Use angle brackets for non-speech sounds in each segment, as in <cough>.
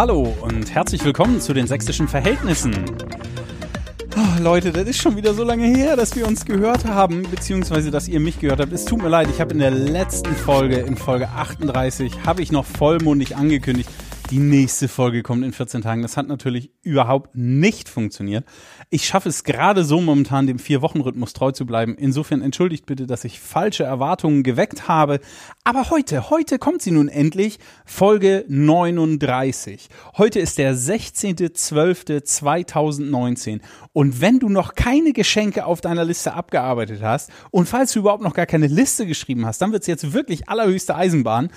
Hallo und herzlich willkommen zu den sächsischen Verhältnissen. Oh, Leute, das ist schon wieder so lange her, dass wir uns gehört haben, beziehungsweise dass ihr mich gehört habt. Es tut mir leid, ich habe in der letzten Folge, in Folge 38, habe ich noch vollmundig angekündigt, die nächste Folge kommt in 14 Tagen. Das hat natürlich überhaupt nicht funktioniert. Ich schaffe es gerade so momentan, dem Vier-Wochen-Rhythmus treu zu bleiben. Insofern entschuldigt bitte, dass ich falsche Erwartungen geweckt habe. Aber heute, heute kommt sie nun endlich, Folge 39. Heute ist der 16.12.2019. Und wenn du noch keine Geschenke auf deiner Liste abgearbeitet hast und falls du überhaupt noch gar keine Liste geschrieben hast, dann wird es jetzt wirklich allerhöchste Eisenbahn.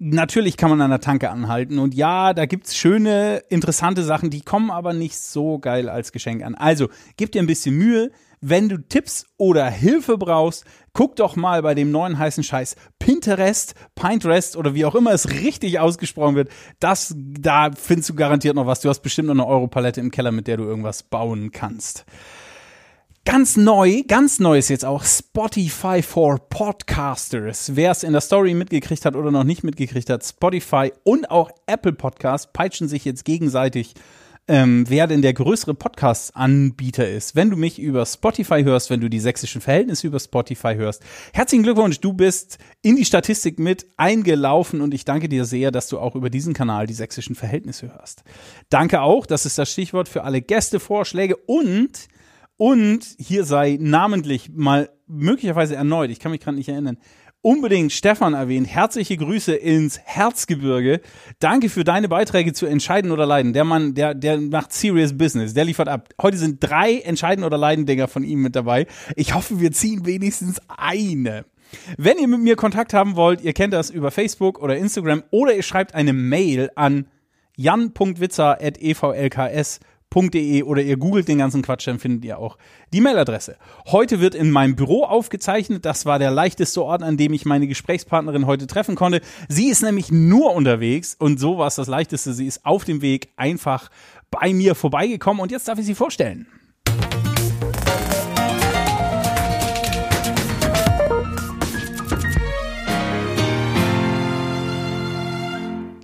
Natürlich kann man an der Tanke anhalten und ja, da gibt's schöne, interessante Sachen, die kommen aber nicht so geil als Geschenk an. Also, gib dir ein bisschen Mühe. Wenn du Tipps oder Hilfe brauchst, guck doch mal bei dem neuen heißen Scheiß Pinterest, Pinterest oder wie auch immer es richtig ausgesprochen wird. Das, da findest du garantiert noch was. Du hast bestimmt noch eine Europalette im Keller, mit der du irgendwas bauen kannst. Ganz neu, ganz neu ist jetzt auch Spotify for Podcasters. Wer es in der Story mitgekriegt hat oder noch nicht mitgekriegt hat, Spotify und auch Apple Podcasts peitschen sich jetzt gegenseitig, ähm, wer denn der größere Podcast-Anbieter ist. Wenn du mich über Spotify hörst, wenn du die sächsischen Verhältnisse über Spotify hörst, herzlichen Glückwunsch, du bist in die Statistik mit eingelaufen und ich danke dir sehr, dass du auch über diesen Kanal die sächsischen Verhältnisse hörst. Danke auch, das ist das Stichwort für alle Gästevorschläge und und hier sei namentlich mal möglicherweise erneut, ich kann mich gerade nicht erinnern, unbedingt Stefan erwähnt. Herzliche Grüße ins Herzgebirge. Danke für deine Beiträge zu Entscheiden oder Leiden. Der Mann, der, der macht serious business. Der liefert ab. Heute sind drei Entscheiden oder Leiden-Dinger von ihm mit dabei. Ich hoffe, wir ziehen wenigstens eine. Wenn ihr mit mir Kontakt haben wollt, ihr kennt das über Facebook oder Instagram oder ihr schreibt eine Mail an jan.witzer.evlks .de oder ihr googelt den ganzen Quatsch, dann findet ihr auch die Mailadresse. Heute wird in meinem Büro aufgezeichnet. Das war der leichteste Ort, an dem ich meine Gesprächspartnerin heute treffen konnte. Sie ist nämlich nur unterwegs und so war es das leichteste. Sie ist auf dem Weg einfach bei mir vorbeigekommen und jetzt darf ich sie vorstellen.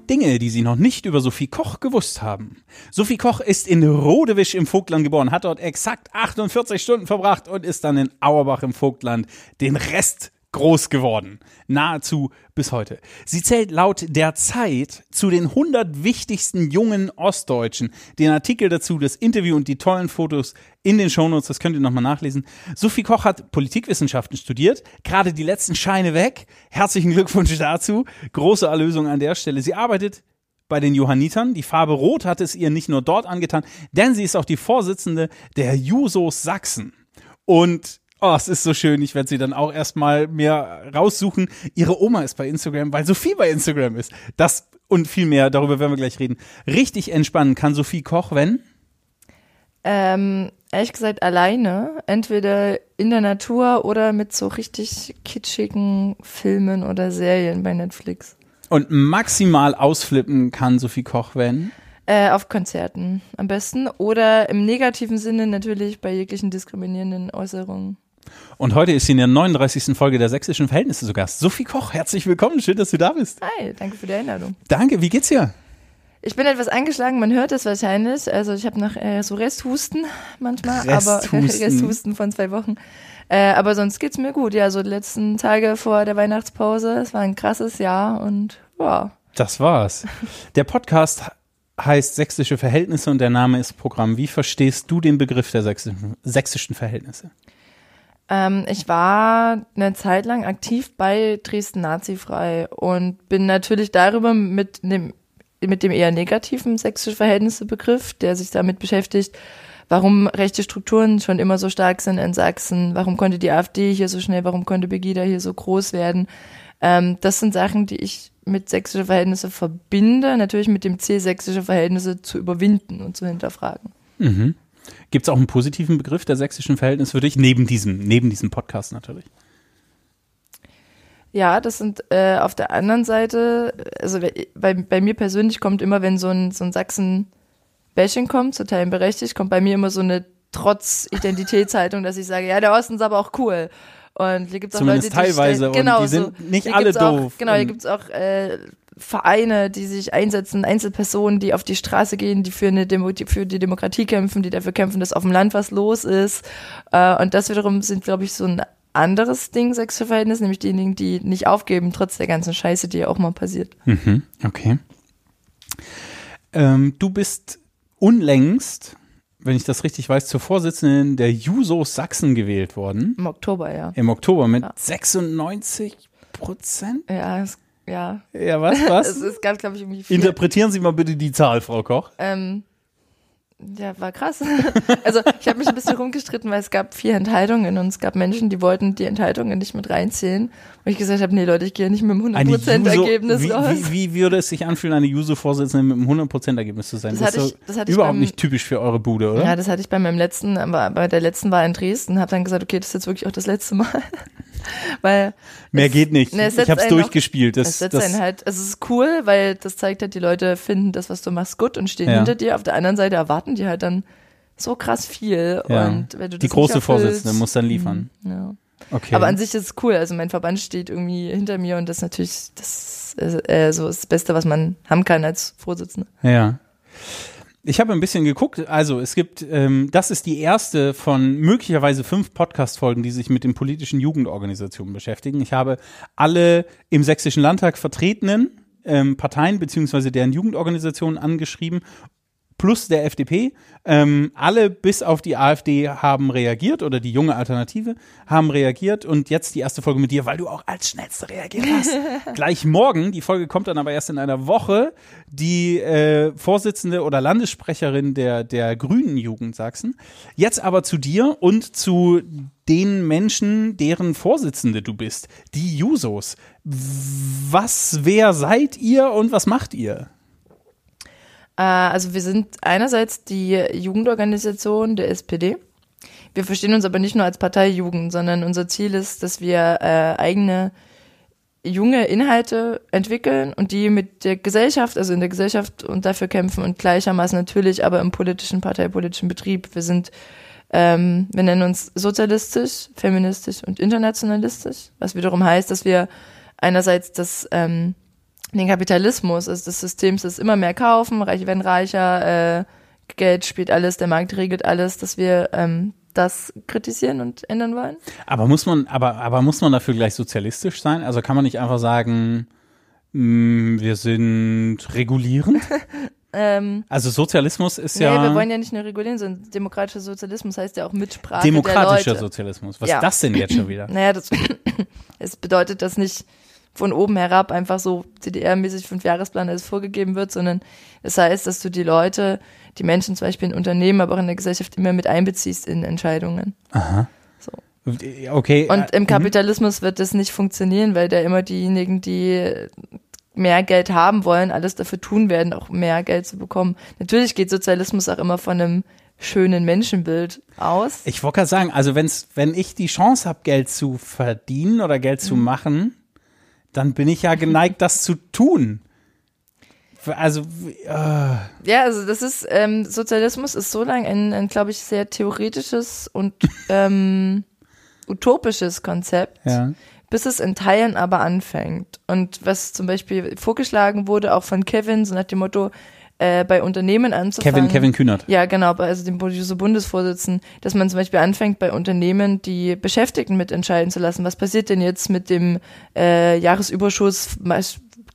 Dinge, die Sie noch nicht über Sophie Koch gewusst haben. Sophie Koch ist in Rodewisch im Vogtland geboren, hat dort exakt 48 Stunden verbracht und ist dann in Auerbach im Vogtland den Rest groß geworden. Nahezu bis heute. Sie zählt laut der Zeit zu den 100 wichtigsten jungen Ostdeutschen. Den Artikel dazu, das Interview und die tollen Fotos in den Shownotes, das könnt ihr nochmal nachlesen. Sophie Koch hat Politikwissenschaften studiert, gerade die letzten Scheine weg. Herzlichen Glückwunsch dazu. Große Erlösung an der Stelle. Sie arbeitet bei den Johannitern. Die Farbe Rot hat es ihr nicht nur dort angetan, denn sie ist auch die Vorsitzende der Jusos Sachsen. Und Oh, es ist so schön. Ich werde sie dann auch erstmal mir raussuchen. Ihre Oma ist bei Instagram, weil Sophie bei Instagram ist. Das und viel mehr, darüber werden wir gleich reden. Richtig entspannen kann Sophie Koch, wenn? Ähm, ehrlich gesagt alleine. Entweder in der Natur oder mit so richtig kitschigen Filmen oder Serien bei Netflix. Und maximal ausflippen kann Sophie Koch, wenn? Äh, auf Konzerten am besten. Oder im negativen Sinne natürlich bei jeglichen diskriminierenden Äußerungen. Und heute ist sie in der 39. Folge der Sächsischen Verhältnisse zu Gast. Sophie Koch, herzlich willkommen. Schön, dass du da bist. Hi, danke für die Einladung. Danke, wie geht's dir? Ich bin etwas angeschlagen, man hört es wahrscheinlich. Also ich habe noch äh, so Resthusten manchmal, <laughs> Resthusten. aber Resthusten von zwei Wochen. Äh, aber sonst geht's mir gut. Ja, so die letzten Tage vor der Weihnachtspause. Es war ein krasses Jahr und ja. Das war's. Der Podcast heißt Sächsische Verhältnisse und der Name ist Programm. Wie verstehst du den Begriff der sächsischen, sächsischen Verhältnisse? Ähm, ich war eine Zeit lang aktiv bei Dresden Nazifrei und bin natürlich darüber mit dem, mit dem eher negativen sächsische Verhältnisse-Begriff, der sich damit beschäftigt, warum rechte Strukturen schon immer so stark sind in Sachsen, warum konnte die AfD hier so schnell, warum konnte Begida hier so groß werden. Ähm, das sind Sachen, die ich mit sächsische Verhältnisse verbinde, natürlich mit dem Ziel, sächsische Verhältnisse zu überwinden und zu hinterfragen. Mhm. Gibt es auch einen positiven Begriff der sächsischen Verhältnisse für dich? Neben diesem, neben diesem Podcast natürlich. Ja, das sind äh, auf der anderen Seite, also bei, bei mir persönlich kommt immer, wenn so ein, so ein Sachsen-Bashing kommt, zu Teilen berechtigt, kommt bei mir immer so eine Trotz-Identitätshaltung, dass ich sage, ja, der Osten ist aber auch cool. Und hier gibt es auch Zumindest Leute, die teilweise genau, und die sind so. nicht alle gibt's auch, doof. Genau, hier gibt es auch äh, Vereine, die sich einsetzen, Einzelpersonen, die auf die Straße gehen, die für, eine Demo die für die Demokratie kämpfen, die dafür kämpfen, dass auf dem Land was los ist. Äh, und das wiederum sind, glaube ich, so ein anderes Ding, Sexualverhältnis, nämlich diejenigen, die nicht aufgeben, trotz der ganzen Scheiße, die ja auch mal passiert. Mhm, okay. Ähm, du bist unlängst, wenn ich das richtig weiß, zur Vorsitzenden der Jusos Sachsen gewählt worden. Im Oktober, ja. Im Oktober mit Ja. 96 Prozent? Ja, es, ja. Ja, was, Es, was? es gab, glaube ich, irgendwie vier. Interpretieren Sie mal bitte die Zahl, Frau Koch. Ähm, ja, war krass. <laughs> also ich habe mich ein bisschen rumgestritten, weil es gab vier Enthaltungen und es gab Menschen, die wollten die Enthaltungen nicht mit reinzählen. Und ich gesagt habe, nee Leute, ich gehe nicht mit einem Eine 100% Juso- Ergebnis wie, raus. Wie, wie würde es sich anfühlen, eine Juso-Vorsitzende mit einem 100% Ergebnis zu sein? Das Das, hatte ist ich- das hatte überhaupt beim- nicht typisch für eure Bude, oder? Ja, das hatte ich bei meinem letzten, aber bei der letzten Wahl in Dresden, habe dann gesagt, okay, das ist jetzt wirklich auch das letzte Mal. Weil Mehr es- geht nicht. ne, ich habe es durchgespielt. Das, das, einen halt, es ist cool, weil das zeigt halt, die Leute finden das, was du machst, gut und stehen Ja. hinter dir. Auf der anderen Seite erwarten die halt dann so krass viel. Ja. Und wenn du das die große erfüllst- Vorsitzende muss dann liefern. Ja. Okay. Aber an sich ist es cool. Also mein Verband steht irgendwie hinter mir und das ist natürlich das, äh, so das Beste, was man haben kann als Vorsitzende. Ja. Ich habe ein bisschen geguckt. Also es gibt, ähm, das ist die erste von möglicherweise fünf Podcast-Folgen, die sich mit den politischen Jugendorganisationen beschäftigen. Ich habe alle im Sächsischen Landtag vertretenen ähm, Parteien beziehungsweise deren Jugendorganisationen angeschrieben plus der FDP. Ähm, alle bis auf die AfD haben reagiert oder die junge Alternative haben reagiert und jetzt die erste Folge mit dir, weil du auch als schnellste reagiert hast. <laughs> Gleich morgen, die Folge kommt dann aber erst in einer Woche, die äh, Vorsitzende oder Landessprecherin der, der Grünen Jugend Sachsen. Jetzt aber zu dir und zu den Menschen, deren Vorsitzende du bist, die Jusos. Was, wer seid ihr und was macht ihr? Äh, also wir sind einerseits die Jugendorganisation der SPD. Wir verstehen uns aber nicht nur als Partei Jugend, sondern unser Ziel ist, dass wir äh, eigene junge Inhalte entwickeln und die mit der Gesellschaft, also in der Gesellschaft und dafür kämpfen und gleichermaßen natürlich aber im politischen, parteipolitischen Betrieb. Wir sind, ähm, wir nennen uns sozialistisch, feministisch und internationalistisch, was wiederum heißt, dass wir einerseits das, ähm, den Kapitalismus, also des Systems, das immer mehr kaufen, Reiche werden reicher, äh, Geld spielt alles, der Markt regelt alles, dass wir ähm, das kritisieren und ändern wollen. Aber muss man, aber, aber muss man dafür gleich sozialistisch sein? Also kann man nicht einfach sagen, mh, wir sind regulierend? <laughs> Ähm, Also Sozialismus ist nee, ja wir wollen ja nicht nur regulieren, sondern demokratischer Sozialismus heißt ja auch Mitsprache der demokratischer. Sozialismus. Was Ja. ist das denn jetzt schon wieder? <clears throat> Naja, das <clears throat> es bedeutet, dass nicht von oben herab einfach so CDR-mäßig Fünfjahresplan alles vorgegeben wird, sondern es heißt, dass du die Leute, die Menschen zum Beispiel in Unternehmen, aber auch in der Gesellschaft immer mit einbeziehst in Entscheidungen. Aha. So. Okay. Und äh, im Kapitalismus wird das nicht funktionieren, weil da immer diejenigen, die mehr Geld haben wollen, alles dafür tun werden, auch mehr Geld zu bekommen. Natürlich geht Sozialismus auch immer von einem schönen Menschenbild aus. Ich wollte gerade sagen, also wenn's, wenn ich die Chance habe, Geld zu verdienen oder Geld Mhm. zu machen, dann bin ich ja geneigt, das zu tun. Also, äh, Ja, also das ist, ähm, Sozialismus ist so lang ein, ein glaube ich, sehr theoretisches und ähm, utopisches Konzept, ja. bis es in Teilen aber anfängt. Und was zum Beispiel vorgeschlagen wurde, auch von Kevin, so nach dem Motto, äh, bei Unternehmen anzufangen. Kevin, Kevin Kühnert. Ja, genau, bei- also dem Bundesvorsitzenden, dass man zum Beispiel anfängt, bei Unternehmen die Beschäftigten mitentscheiden zu lassen. Was passiert denn jetzt mit dem äh, Jahresüberschuss?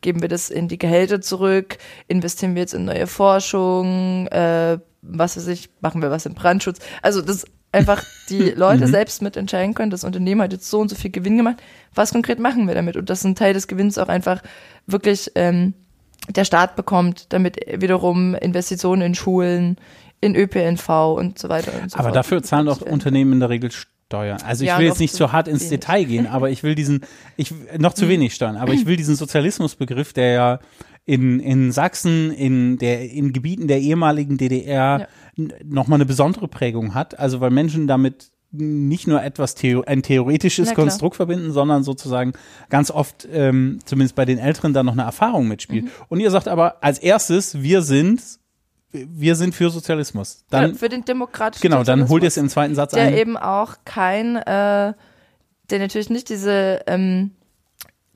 Geben wir das in die Gehälter zurück? Investieren wir jetzt in neue Forschung? Äh, was weiß ich, machen wir was im Brandschutz? Also, dass einfach die <laughs> Leute selbst mitentscheiden können, das Unternehmen hat jetzt so und so viel Gewinn gemacht. Was konkret machen wir damit? Und dass ein Teil des Gewinns auch einfach wirklich ähm, der Staat bekommt, damit wiederum Investitionen in Schulen, in ÖPNV und so weiter und so Aber fort dafür zahlen werden. Unternehmen in der Regel Steuern. Also ich Ja, will jetzt nicht zu so hart ins wenig. Detail gehen, aber ich will diesen, ich noch zu wenig Steuern, aber ich will diesen Sozialismusbegriff, der ja in, in Sachsen, in der, in Gebieten der ehemaligen DDR Ja. nochmal eine besondere Prägung hat. Also weil Menschen damit nicht nur etwas Theo ein theoretisches. Konstrukt verbinden, sondern sozusagen ganz oft, ähm, zumindest bei den Älteren, dann noch eine Erfahrung mitspielt. Mhm. Und ihr sagt aber als erstes, wir sind, wir sind für Sozialismus. Dann, ja, für den demokratischen Genau, dann holt ihr es im zweiten Satz der ein. eben auch kein, äh, der natürlich nicht diese ähm,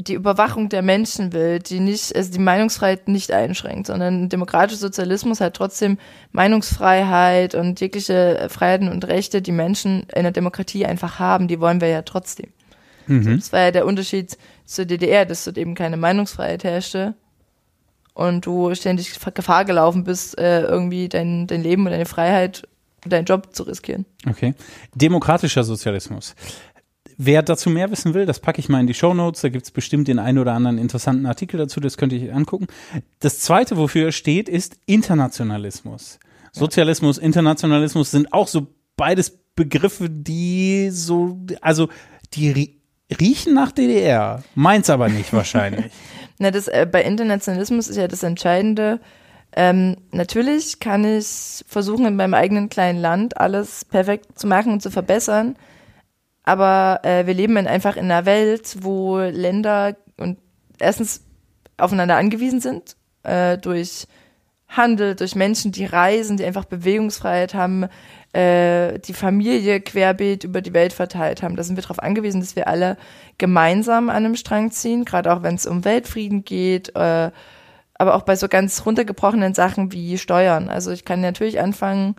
die Überwachung der Menschen will, die nicht, also die Meinungsfreiheit nicht einschränkt, sondern demokratischer Sozialismus hat trotzdem Meinungsfreiheit und jegliche Freiheiten und Rechte, die Menschen in der Demokratie einfach haben, die wollen wir ja trotzdem. Mhm. Das war ja der Unterschied zur DDR, dass dort eben keine Meinungsfreiheit herrschte und du ständig Gefahr gelaufen bist, äh, irgendwie dein, dein Leben und deine Freiheit deinen Job zu riskieren. Okay. Demokratischer Sozialismus. Wer dazu mehr wissen will, das packe ich mal in die Show Notes. Da gibt es bestimmt den einen oder anderen interessanten Artikel dazu, das könnt ihr euch angucken. Das zweite, wofür er steht, ist Internationalismus. Sozialismus, Internationalismus sind auch so beides Begriffe, die so, also die riechen nach DDR, meint's aber nicht <laughs> wahrscheinlich. Na, das, äh, bei Internationalismus ist ja das Entscheidende, ähm, natürlich kann ich versuchen, in meinem eigenen kleinen Land alles perfekt zu machen und zu verbessern. Aber äh, wir leben in, einfach in einer Welt, wo Länder und erstens aufeinander angewiesen sind, äh, durch Handel, durch Menschen, die reisen, die einfach Bewegungsfreiheit haben, äh, die Familie querbeet über die Welt verteilt haben. Da sind wir darauf angewiesen, dass wir alle gemeinsam an einem Strang ziehen, gerade auch wenn es um Weltfrieden geht, äh, aber auch bei so ganz runtergebrochenen Sachen wie Steuern. Also ich kann natürlich anfangen,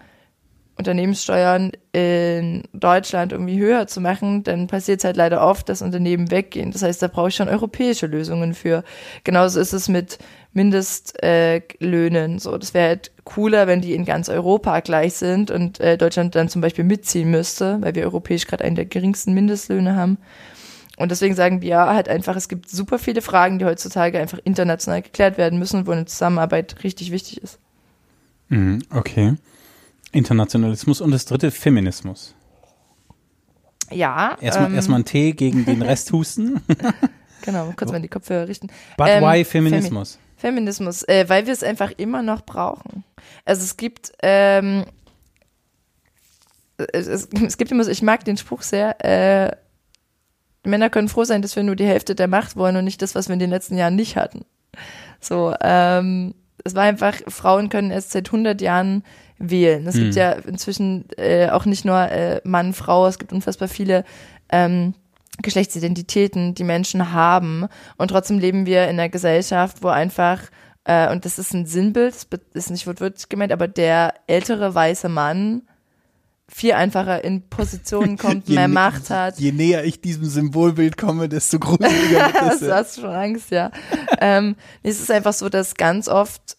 Unternehmenssteuern in Deutschland irgendwie höher zu machen, dann passiert es halt leider oft, dass Unternehmen weggehen. Das heißt, da brauche ich schon europäische Lösungen für. Genauso ist es mit Mindestlöhnen. Äh, so, das wäre halt cooler, wenn die in ganz Europa gleich sind und äh, Deutschland dann zum Beispiel mitziehen müsste, weil wir europäisch gerade einen der geringsten Mindestlöhne haben. Und deswegen sagen wir halt einfach, es gibt super viele Fragen, die heutzutage einfach international geklärt werden müssen, wo eine Zusammenarbeit richtig wichtig ist. Mhm, okay. Internationalismus und das dritte Feminismus. Ja. Erstmal ähm, erstmal ein Tee gegen den <laughs> Rest husten. <laughs> genau, kurz mal die Kopfhörer richten. But ähm, why Feminismus? Femi Feminismus, äh, weil wir es einfach immer noch brauchen. Also es gibt, ähm, es, es, gibt immer so, ich mag den Spruch sehr, äh, Männer können froh sein, dass wir nur die Hälfte der Macht wollen und nicht das, was wir in den letzten Jahren nicht hatten. So, ähm, es war einfach, Frauen können erst seit 100 Jahren wählen. Es hm. gibt ja inzwischen äh, auch nicht nur äh, Mann, Frau, es gibt unfassbar viele ähm, Geschlechtsidentitäten, die Menschen haben. Und trotzdem leben wir in einer Gesellschaft, wo einfach, äh, und das ist ein Sinnbild, das ist nicht wortwörtlich gemeint, aber der ältere weiße Mann viel einfacher in Positionen <laughs> kommt, mehr Macht hat. Je näher ich diesem Symbolbild komme, desto gruseliger <laughs> wird es. du hast schon Angst, ja. ähm, es ist einfach so, dass ganz oft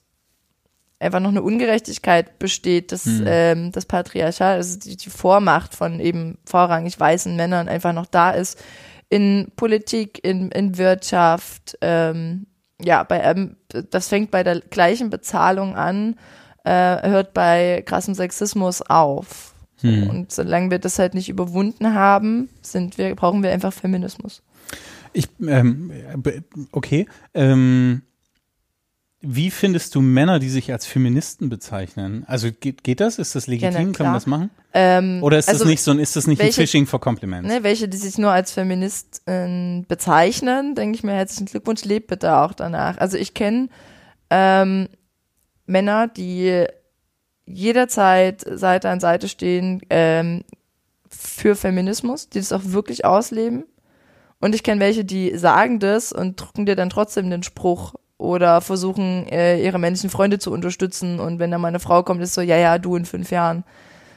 einfach noch eine Ungerechtigkeit besteht, dass hm. ähm, das Patriarchat, also die, die Vormacht von eben vorrangig weißen Männern einfach noch da ist in Politik, in, in Wirtschaft, ähm, ja, bei ähm, das fängt bei der gleichen Bezahlung an, äh, hört bei krassem Sexismus auf. Hm. Und solange wir das halt nicht überwunden haben, sind wir, brauchen wir einfach Feminismus. Ich, ähm, okay. Ähm, wie findest du Männer, die sich als Feministen bezeichnen? Also geht, geht das? Ist das legitim? Ja, Kann man das machen? Ähm, Oder ist also das nicht so ein, ist das nicht welche, ein Phishing for Compliments? Ne, welche, die sich nur als Feministin bezeichnen, denke ich mir herzlichen Glückwunsch, lebt bitte auch danach. Also ich kenne ähm, Männer, die jederzeit Seite an Seite stehen ähm, für Feminismus, die das auch wirklich ausleben. Und ich kenne welche, die sagen das und drucken dir dann trotzdem den Spruch oder versuchen, äh, ihre männlichen Freunde zu unterstützen. Und wenn da mal eine Frau kommt, ist so, ja, ja, du in fünf Jahren.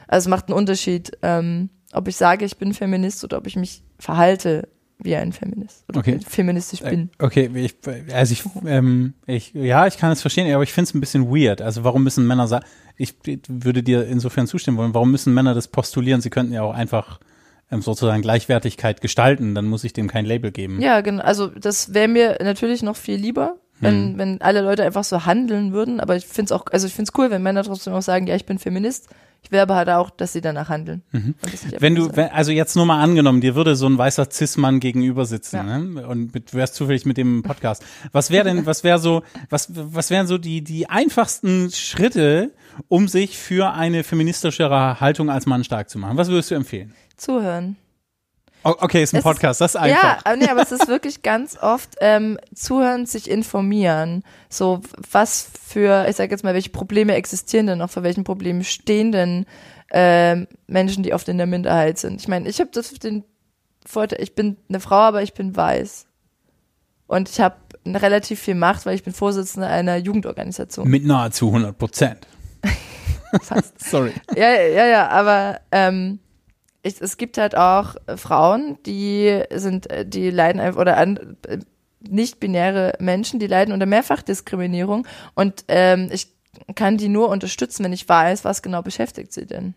Also es macht einen Unterschied, ähm, ob ich sage, ich bin Feminist oder ob ich mich verhalte wie ein Feminist oder okay. feministisch bin. Äh, okay, ich, also ich, ähm, ich, ja, ich kann es verstehen, aber ich finde es ein bisschen weird. Also warum müssen Männer sagen, ich würde dir insofern zustimmen wollen, warum müssen Männer das postulieren? Sie könnten ja auch einfach ähm, sozusagen Gleichwertigkeit gestalten, dann muss ich dem kein Label geben. Ja, genau. Also das wäre mir natürlich noch viel lieber, wenn, hm. wenn alle Leute einfach so handeln würden. Aber ich finde es auch, also ich finde es cool, wenn Männer trotzdem auch sagen, ja, ich bin Feminist. Ich will aber halt auch, dass sie danach handeln. Mhm. Wenn du, wenn, also jetzt nur mal angenommen, dir würde so ein weißer Cis-Mann gegenüber sitzen, ja. ne? Und mit, wärst zufällig mit dem Podcast. Was wäre denn, was wäre so, was, was wären so die, die einfachsten Schritte, um sich für eine feministischere Haltung als Mann stark zu machen? Was würdest du empfehlen? Zuhören. Okay, ist ein es Podcast, das ist einfach. Ja, nee, aber es ist wirklich ganz oft ähm, zuhören, sich informieren. So, was für, ich sage jetzt mal, welche Probleme existieren denn noch, vor welchen Problemen stehen denn äh, Menschen, die oft in der Minderheit sind. Ich meine, ich habe das den Vorteil, ich bin eine Frau, aber ich bin weiß. Und ich habe relativ viel Macht, weil ich bin Vorsitzende einer Jugendorganisation. Mit nahezu 100 Prozent. <laughs> Fast. <laughs> Sorry. Ja, ja, ja, aber ähm, ich, es gibt halt auch Frauen, die sind, äh, die leiden einfach, oder an, äh, nicht-binäre Menschen, die leiden unter Mehrfachdiskriminierung und ähm, ich kann die nur unterstützen, wenn ich weiß, was genau beschäftigt sie denn.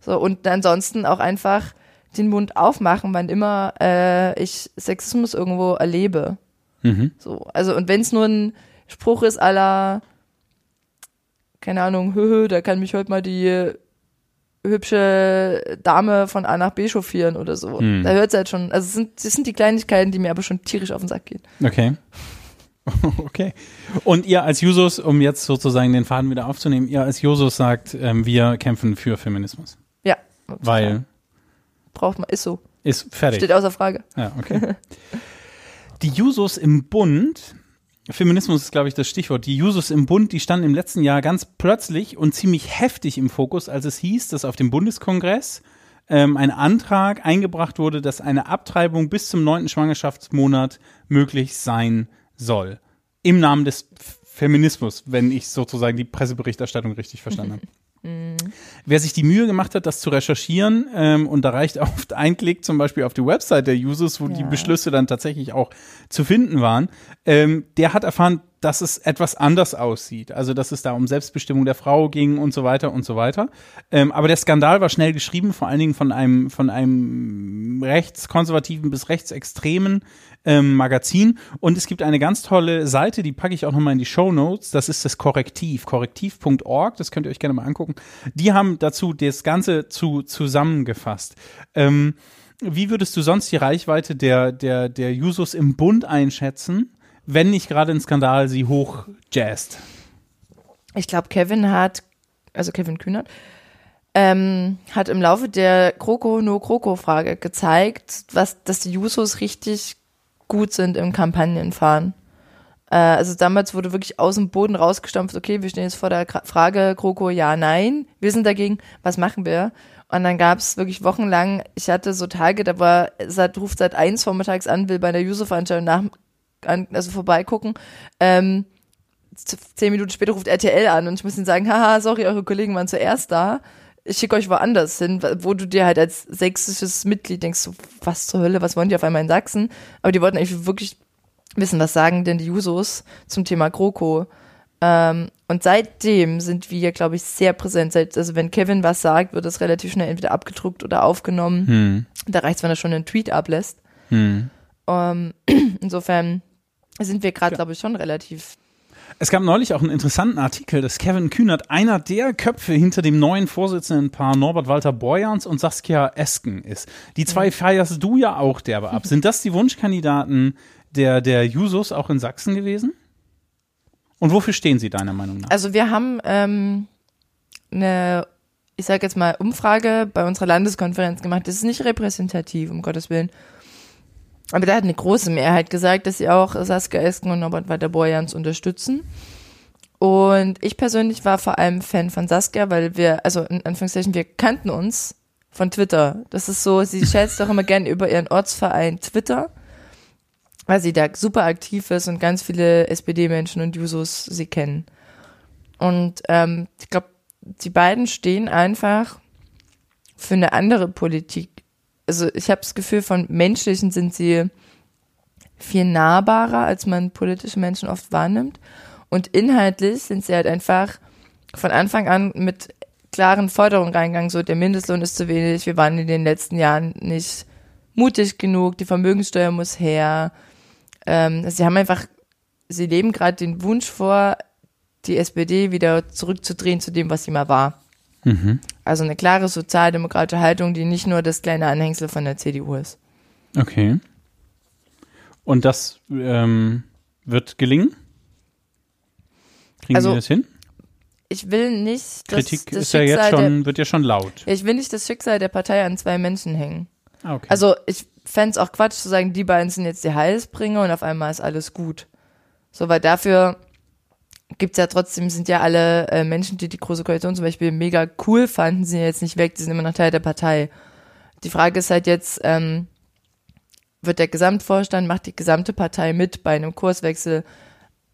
So, und ansonsten auch einfach den Mund aufmachen, wann immer äh, ich Sexismus irgendwo erlebe. Mhm. So, also und wenn es nur ein Spruch ist aller, keine Ahnung, höhö, <laughs> da kann mich heute mal die hübsche Dame von A nach B chauffieren oder so. Hm. Da hört es halt schon, also es sind, das sind die Kleinigkeiten, die mir aber schon tierisch auf den Sack gehen. Okay. <laughs> Okay. Und ihr als Jusos, um jetzt sozusagen den Faden wieder aufzunehmen, ihr als Jusos sagt, ähm, wir kämpfen für Feminismus. Ja. Weil Braucht man, ist so. ist fertig. Steht außer Frage. Ja, okay. <laughs> Die Jusos im Bund, Feminismus ist, glaube ich, das Stichwort. Die Jusos im Bund, die standen im letzten Jahr ganz plötzlich und ziemlich heftig im Fokus, als es hieß, dass auf dem Bundeskongress ähm, ein Antrag eingebracht wurde, dass eine Abtreibung bis zum neunten Schwangerschaftsmonat möglich sein soll. Im Namen des Feminismus, wenn ich sozusagen die Presseberichterstattung richtig verstanden <laughs> habe. Wer sich die Mühe gemacht hat, das zu recherchieren, ähm, und da reicht <laughs> oft ein Klick zum Beispiel auf die Website der Users, wo die Ja. Beschlüsse dann tatsächlich auch zu finden waren, ähm, der hat erfahren, dass es etwas anders aussieht. Also, dass es da um Selbstbestimmung der Frau ging und so weiter und so weiter. Ähm, aber der Skandal war schnell geschrieben, vor allen Dingen von einem, von einem rechtskonservativen bis rechtsextremen ähm, Magazin. Und es gibt eine ganz tolle Seite, die packe ich auch nochmal in die Show Notes. Das ist das Korrektiv, korrektiv.org. Das könnt ihr euch gerne mal angucken. Die haben dazu das Ganze zu, zusammengefasst. Ähm, wie würdest du sonst die Reichweite der, der, der Jusos im Bund einschätzen, wenn nicht gerade ein Skandal sie hoch jazzt? Ich glaube, Kevin hat, also Kevin Kühnert, ähm, hat im Laufe der Kroko-No-Kroko-Frage gezeigt, was, dass die Jusos richtig gut sind im Kampagnenfahren. Äh, also damals wurde wirklich aus dem Boden rausgestampft, okay, wir stehen jetzt vor der Frage Kroko, ja, nein, wir sind dagegen, was machen wir? Und dann gab es wirklich wochenlang, ich hatte so Tage, da war, seit, ruft seit eins vormittags an, will bei einer Juso-Veranstaltung nach, an, also vorbeigucken, ähm, zehn Minuten später ruft RTL an und ich muss ihnen sagen, haha, sorry, eure Kollegen waren zuerst da. Ich schicke euch woanders hin, wo du dir halt als sächsisches Mitglied denkst, so, was zur Hölle, was wollen die auf einmal in Sachsen? Aber die wollten eigentlich wirklich wissen, was sagen denn die Jusos zum Thema GroKo? Ähm, und seitdem sind wir, glaube ich, sehr präsent. Seit, also wenn Kevin was sagt, wird das relativ schnell entweder abgedruckt oder aufgenommen. Hm. Da reicht's, wenn er schon einen Tweet ablässt. Hm. Ähm, <clears throat> insofern sind wir gerade, glaube ich, schon relativ Es gab neulich auch einen interessanten Artikel, dass Kevin Kühnert einer der Köpfe hinter dem neuen Vorsitzendenpaar Norbert Walter Borjans und Saskia Esken ist. Die zwei feierst du ja auch derbe ab. Sind das die Wunschkandidaten der, der Jusos auch in Sachsen gewesen? Und wofür stehen sie deiner Meinung nach? Also wir haben ähm, eine, ich sage jetzt mal, Umfrage bei unserer Landeskonferenz gemacht. Das ist nicht repräsentativ, um Gottes Willen. Aber da hat eine große Mehrheit gesagt, dass sie auch Saskia Esken und Norbert Walter-Borjans unterstützen. Und ich persönlich war vor allem Fan von Saskia, weil wir, also in Anführungszeichen, wir kannten uns von Twitter. Das ist so, sie schätzt doch immer gern über ihren Ortsverein Twitter, weil sie da super aktiv ist und ganz viele SPD-Menschen und Jusos sie kennen. Und ähm, ich glaube, die beiden stehen einfach für eine andere Politik. Also ich habe das Gefühl, von menschlichen sind sie viel nahbarer, als man politische Menschen oft wahrnimmt. Und inhaltlich sind sie halt einfach von Anfang an mit klaren Forderungen reingegangen, so der Mindestlohn ist zu wenig, wir waren in den letzten Jahren nicht mutig genug, die Vermögenssteuer muss her. Ähm, sie haben einfach, sie leben gerade den Wunsch vor, die SPD wieder zurückzudrehen zu dem, was sie mal war. Mhm. Also eine klare sozialdemokratische Haltung, die nicht nur das kleine Anhängsel von der CDU ist. Okay. Und das ähm, wird gelingen? Kriegen Also, Sie das hin? Ich will nicht das, Kritik das ist ja jetzt schon, wird ja schon laut. der, ich will nicht das Schicksal der Partei an zwei Menschen hängen. Ah, okay. Also ich fänd's auch Quatsch zu sagen, die beiden sind jetzt die Heilsbringer und auf einmal ist alles gut. So, weil dafür gibt's ja trotzdem, sind ja alle äh, Menschen, die die Große Koalition zum Beispiel mega cool fanden, sind ja jetzt nicht weg, die sind immer noch Teil der Partei. Die Frage ist halt jetzt, ähm, wird der Gesamtvorstand, macht die gesamte Partei mit bei einem Kurswechsel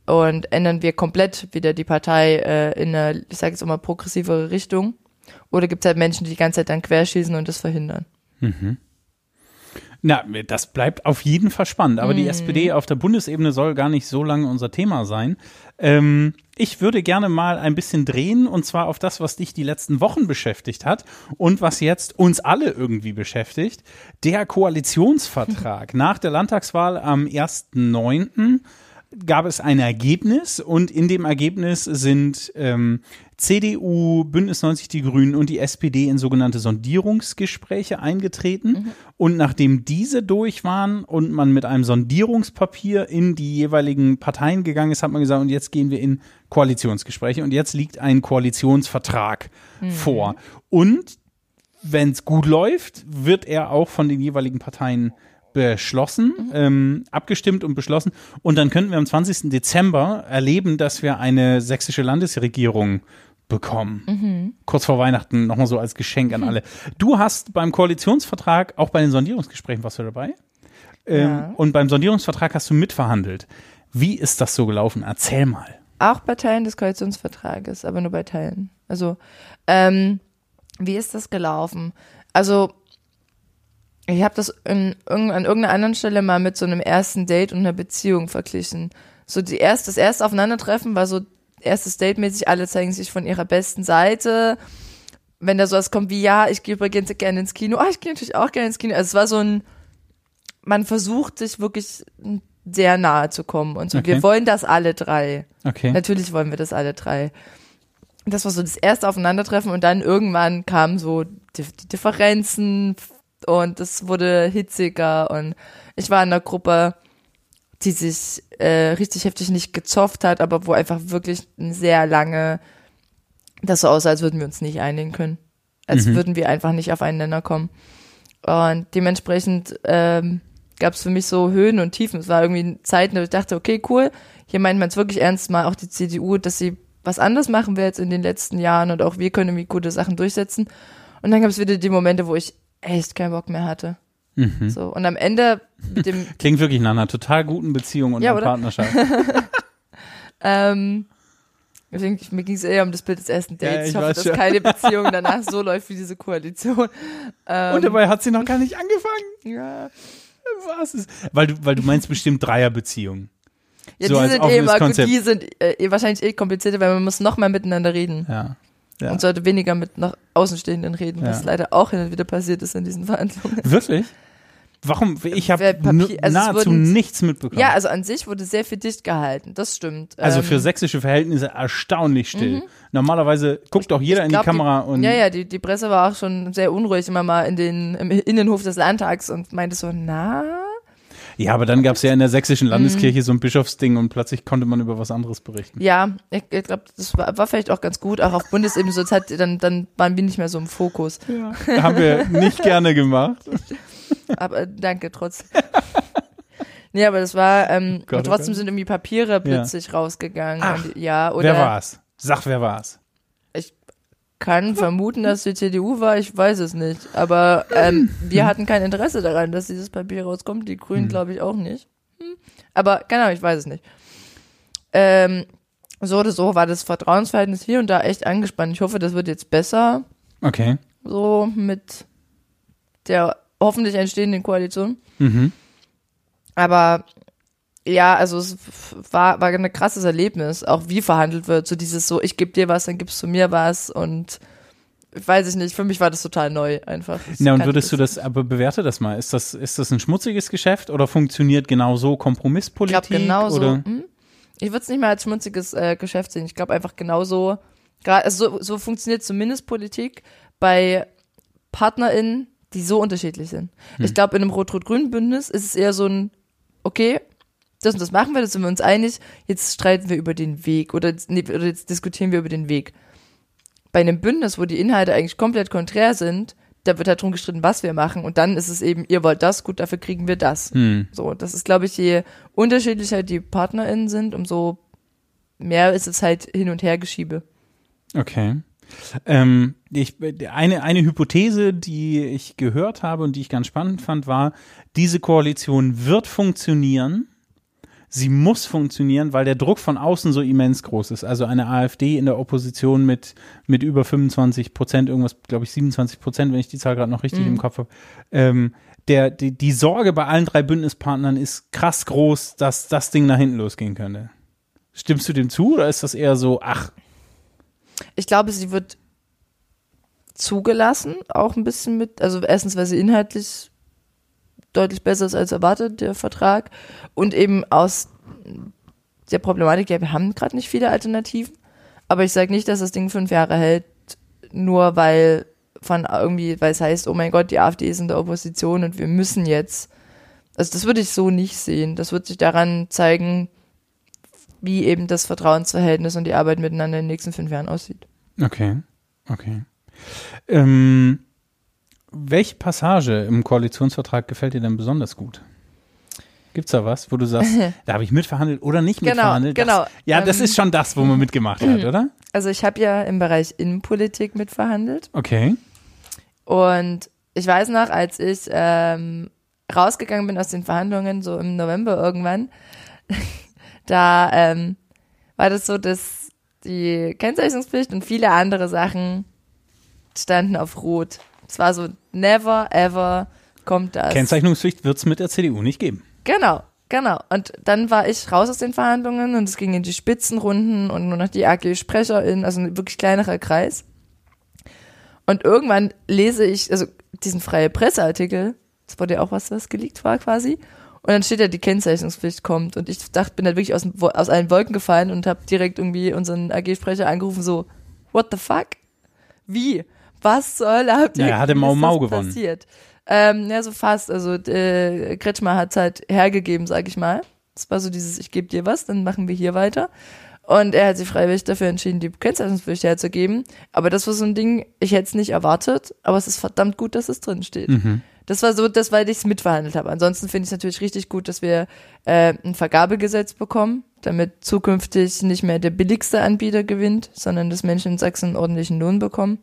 und ändern wir komplett wieder die Partei äh, in eine, ich sage jetzt immer, progressivere Richtung. Oder gibt es halt Menschen, die die ganze Zeit dann querschießen und das verhindern? Na, das bleibt auf jeden Fall spannend. Aber die Mhm. SPD auf der Bundesebene soll gar nicht so lange unser Thema sein. Ähm, ich würde gerne mal ein bisschen drehen und zwar auf das, was dich die letzten Wochen beschäftigt hat und was jetzt uns alle irgendwie beschäftigt. Der Koalitionsvertrag. <laughs> Nach der Landtagswahl am 1.9. gab es ein Ergebnis und in dem Ergebnis sind ähm, CDU, Bündnis 90 Die Grünen und die SPD in sogenannte Sondierungsgespräche eingetreten. Und nachdem diese durch waren und man mit einem Sondierungspapier in die jeweiligen Parteien gegangen ist, hat man gesagt, und jetzt gehen wir in Koalitionsgespräche und jetzt liegt ein Koalitionsvertrag vor. Und wenn es gut läuft, wird er auch von den jeweiligen Parteien beschlossen, ähm, abgestimmt und beschlossen. Und dann könnten wir am 20. Dezember erleben, dass wir eine sächsische Landesregierung bekommen. Kurz vor Weihnachten nochmal so als Geschenk an alle. Du hast beim Koalitionsvertrag, auch bei den Sondierungsgesprächen warst du dabei. Ähm, Ja. Und beim Sondierungsvertrag hast du mitverhandelt. Wie ist das so gelaufen? Erzähl mal. Auch bei Teilen des Koalitionsvertrages, aber nur bei Teilen. Also, ähm, wie ist das gelaufen? Also, ich habe das in, an irgendeiner anderen Stelle mal mit so einem ersten Date und einer Beziehung verglichen. So die erst, das erste Aufeinandertreffen war so erstes Date-mäßig, alle zeigen sich von ihrer besten Seite. Wenn da sowas kommt wie, ja, ich gehe übrigens gerne ins Kino, ah, ich gehe natürlich auch gerne ins Kino. Also es war so ein, man versucht sich wirklich sehr nahe zu kommen und so. Okay. Wir wollen das alle drei. Okay. Natürlich wollen wir das alle drei. Das war so das erste Aufeinandertreffen und dann irgendwann kamen so die, die Differenzen und es wurde hitziger und ich war in einer Gruppe, die sich äh, richtig heftig nicht gezofft hat, aber wo einfach wirklich sehr lange das so aussah, als würden wir uns nicht einigen können. Als würden wir einfach nicht auf einen Nenner kommen. Und dementsprechend ähm, gab es für mich so Höhen und Tiefen. Es war irgendwie Zeiten, wo ich dachte, okay, cool, hier meint man es wirklich ernst, mal auch die CDU, dass sie was anderes machen will jetzt in den letzten Jahren und auch wir können irgendwie gute Sachen durchsetzen. Und dann gab es wieder die Momente, wo ich echt keinen Bock mehr hatte. Mhm. So, und am Ende mit dem <laughs> Klingt wirklich nach einer total guten Beziehung und Ja, einer? Partnerschaft. <laughs> Ähm, deswegen, mir ging es eher um das Bild des ersten Ja, Dates. ich ich hoffe, dass schon. keine <laughs> Beziehung danach so läuft wie diese Koalition. Ähm, und dabei hat sie noch gar nicht angefangen. ja, Was ist? Weil du, weil du meinst bestimmt Dreierbeziehungen. ja So die sind eh immer gut, die sind äh, eh wahrscheinlich eh komplizierter, weil man muss noch mal miteinander reden. Ja. Ja. Und sollte weniger mit nach Außenstehenden reden, was leider auch hin und wieder passiert ist in diesen Verhandlungen. Wirklich? Warum? Ich habe also nahezu wurden- nichts mitbekommen. Ja, also an sich wurde sehr viel dicht gehalten, das stimmt. also Ähm, für sächsische Verhältnisse erstaunlich still. Normalerweise guckt doch jeder ich in glaub, die Kamera und Ja, ja, die, die Presse war auch schon sehr unruhig immer mal in den, im Innenhof des Landtags und meinte so, na, Ja, aber dann gab es ja in der sächsischen Mhm. Landeskirche so ein Bischofsding und plötzlich konnte man über was anderes berichten. Ja, ich, ich glaube, das war, war vielleicht auch ganz gut, auch auf Bundesebene, so hat, dann, dann waren wir nicht mehr so im Fokus. Ja. <laughs> Haben wir nicht gerne gemacht. <laughs> Aber danke trotzdem. <laughs> nee, aber das war, ähm, Gott, und oh trotzdem Gott. sind irgendwie Papiere plötzlich rausgegangen. Ach, und, ja, oder wer war's? Sag, wer war's? Kann vermuten, dass die CDU war, ich weiß es nicht. Aber ähm, wir hatten kein Interesse daran, dass dieses Papier rauskommt. Die Grünen, Hm. glaube ich, auch nicht. Hm. Aber keine Ahnung, ich weiß es nicht. Ähm, so oder so war das Vertrauensverhältnis hier und da echt angespannt. Ich hoffe, das wird jetzt besser. Okay. so mit der hoffentlich entstehenden Koalition. Mhm. Aber ja, also es war, war ein krasses Erlebnis, auch wie verhandelt wird. So dieses so, ich gebe dir was, dann gibst du mir was und weiß ich nicht, für mich war das total neu einfach. Ich Na, und würdest du das, aber bewerte das mal. Ist das, ist das ein schmutziges Geschäft oder funktioniert genau so Ich Kompromisspolitik? glaube genauso. Hm? Ich würde es nicht mal als schmutziges äh, Geschäft sehen. Ich glaube einfach genauso. Also so, so funktioniert zumindest Politik bei PartnerInnen, die so unterschiedlich sind. Hm. Ich glaube, in einem Rot-Rot-Grün Bündnis ist es eher so ein, okay, das und das machen wir, da sind wir uns einig, jetzt streiten wir über den Weg oder, nee, oder jetzt diskutieren wir über den Weg. Bei einem Bündnis, wo die Inhalte eigentlich komplett konträr sind, da wird halt drum gestritten, was wir machen und dann ist es eben, ihr wollt das, gut, dafür kriegen wir das. Hm. So, das ist, glaube ich, je unterschiedlicher die PartnerInnen sind, umso mehr ist es halt hin und her geschiebe. Okay. Ähm, ich, eine, eine Hypothese, die ich gehört habe und die ich ganz spannend fand, war, diese Koalition wird funktionieren. Sie muss funktionieren, weil der Druck von außen so immens groß ist. Also eine AfD in der Opposition mit, mit über 25 Prozent, irgendwas, glaube ich, 27 Prozent, wenn ich die Zahl gerade noch richtig Mhm. im Kopf habe. Ähm, der, die, die Sorge bei allen drei Bündnispartnern ist krass groß, dass das Ding nach hinten losgehen könnte. Stimmst du dem zu oder ist das eher so, ach, Ich glaube, sie wird zugelassen, auch ein bisschen mit, also erstens, weil sie inhaltlich deutlich besser ist als erwartet, der Vertrag. Und eben aus der Problematik, ja, wir haben gerade nicht viele Alternativen. Aber ich sage nicht, dass das Ding fünf Jahre hält, nur weil von irgendwie, weil es heißt, oh mein Gott, die AfD ist in der Opposition und wir müssen jetzt. Also das würde ich so nicht sehen. Das wird sich daran zeigen, wie eben das Vertrauensverhältnis und die Arbeit miteinander in den nächsten fünf Jahren aussieht. Okay, okay. Ähm, welche Passage im Koalitionsvertrag gefällt dir denn besonders gut? Gibt's da was, wo du sagst, <laughs> da habe ich mitverhandelt oder nicht Genau, mitverhandelt? genau. Das, ja, das Ähm, ist schon das, wo man mitgemacht hat, <clears throat> oder? Also ich habe ja im Bereich Innenpolitik mitverhandelt Okay. und ich weiß noch, als ich ähm, rausgegangen bin aus den Verhandlungen, so im November irgendwann, <laughs> da ähm, war das so, dass die Kennzeichnungspflicht und viele andere Sachen standen auf Rot. Es war so, never ever kommt das. Kennzeichnungspflicht wird's mit der CDU nicht geben. Genau, genau. Und dann war ich raus aus den Verhandlungen und es ging in die Spitzenrunden und nur noch die AG-Sprecherin, also ein wirklich kleinerer Kreis. Und irgendwann lese ich, also diesen freie Presseartikel, das wurde ja auch was, was geleakt war quasi. Und dann steht ja, die Kennzeichnungspflicht kommt. Und ich dachte, bin halt wirklich aus, aus allen Wolken gefallen und habe direkt irgendwie unseren AG-Sprecher angerufen, so, what the fuck? Wie? Was Hölle habt ihr? Ja, er hatte wie Mau ist Mau gewonnen. Passiert? Ähm, ja, so fast. Also äh, Kretschmer hat halt hergegeben, sag ich mal. Das war so dieses, ich gebe dir was, dann machen wir hier weiter. Und er hat sich freiwillig dafür entschieden, die Kennzeichnungspflicht herzugeben. Aber das war so ein Ding, ich hätte es nicht erwartet, aber es ist verdammt gut, dass es drin steht. Das war so, das, weil ich es mitverhandelt habe. Ansonsten finde ich es natürlich richtig gut, dass wir äh, ein Vergabegesetz bekommen, damit zukünftig nicht mehr der billigste Anbieter gewinnt, sondern dass Menschen in Sachsen einen ordentlichen Lohn bekommen.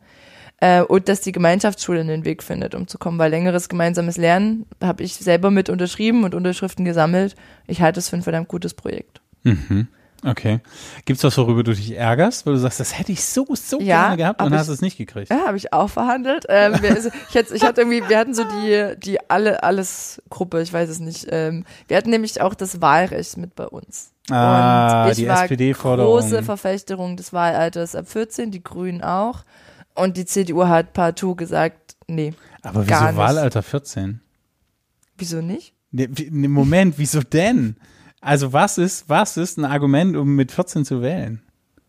Äh, und dass die Gemeinschaftsschule den Weg findet, um zu kommen, weil längeres gemeinsames Lernen habe ich selber mit unterschrieben und Unterschriften gesammelt. Ich halte es für ein verdammt gutes Projekt. Mhm. Okay. Gibt's was, worüber du dich ärgerst, wo du sagst, das hätte ich so, so Ja, gerne gehabt und aber hast ich- es nicht gekriegt? Ja, habe ich auch verhandelt. Ähm, wir, also, ich, hatte, ich hatte irgendwie, wir hatten so die, die alle, alles Gruppe, ich weiß es nicht. Ähm, wir hatten nämlich auch das Wahlrecht mit bei uns. Ah, und ich die SPD-Forderung. große Verfechterung des Wahlalters ab 14, die Grünen auch. Und die CDU hat partout gesagt, nee, Aber gar wieso nicht. Wahlalter 14? wieso nicht? Ne, ne, Moment, wieso denn? Also was ist, was ist ein Argument, um mit 14 zu wählen?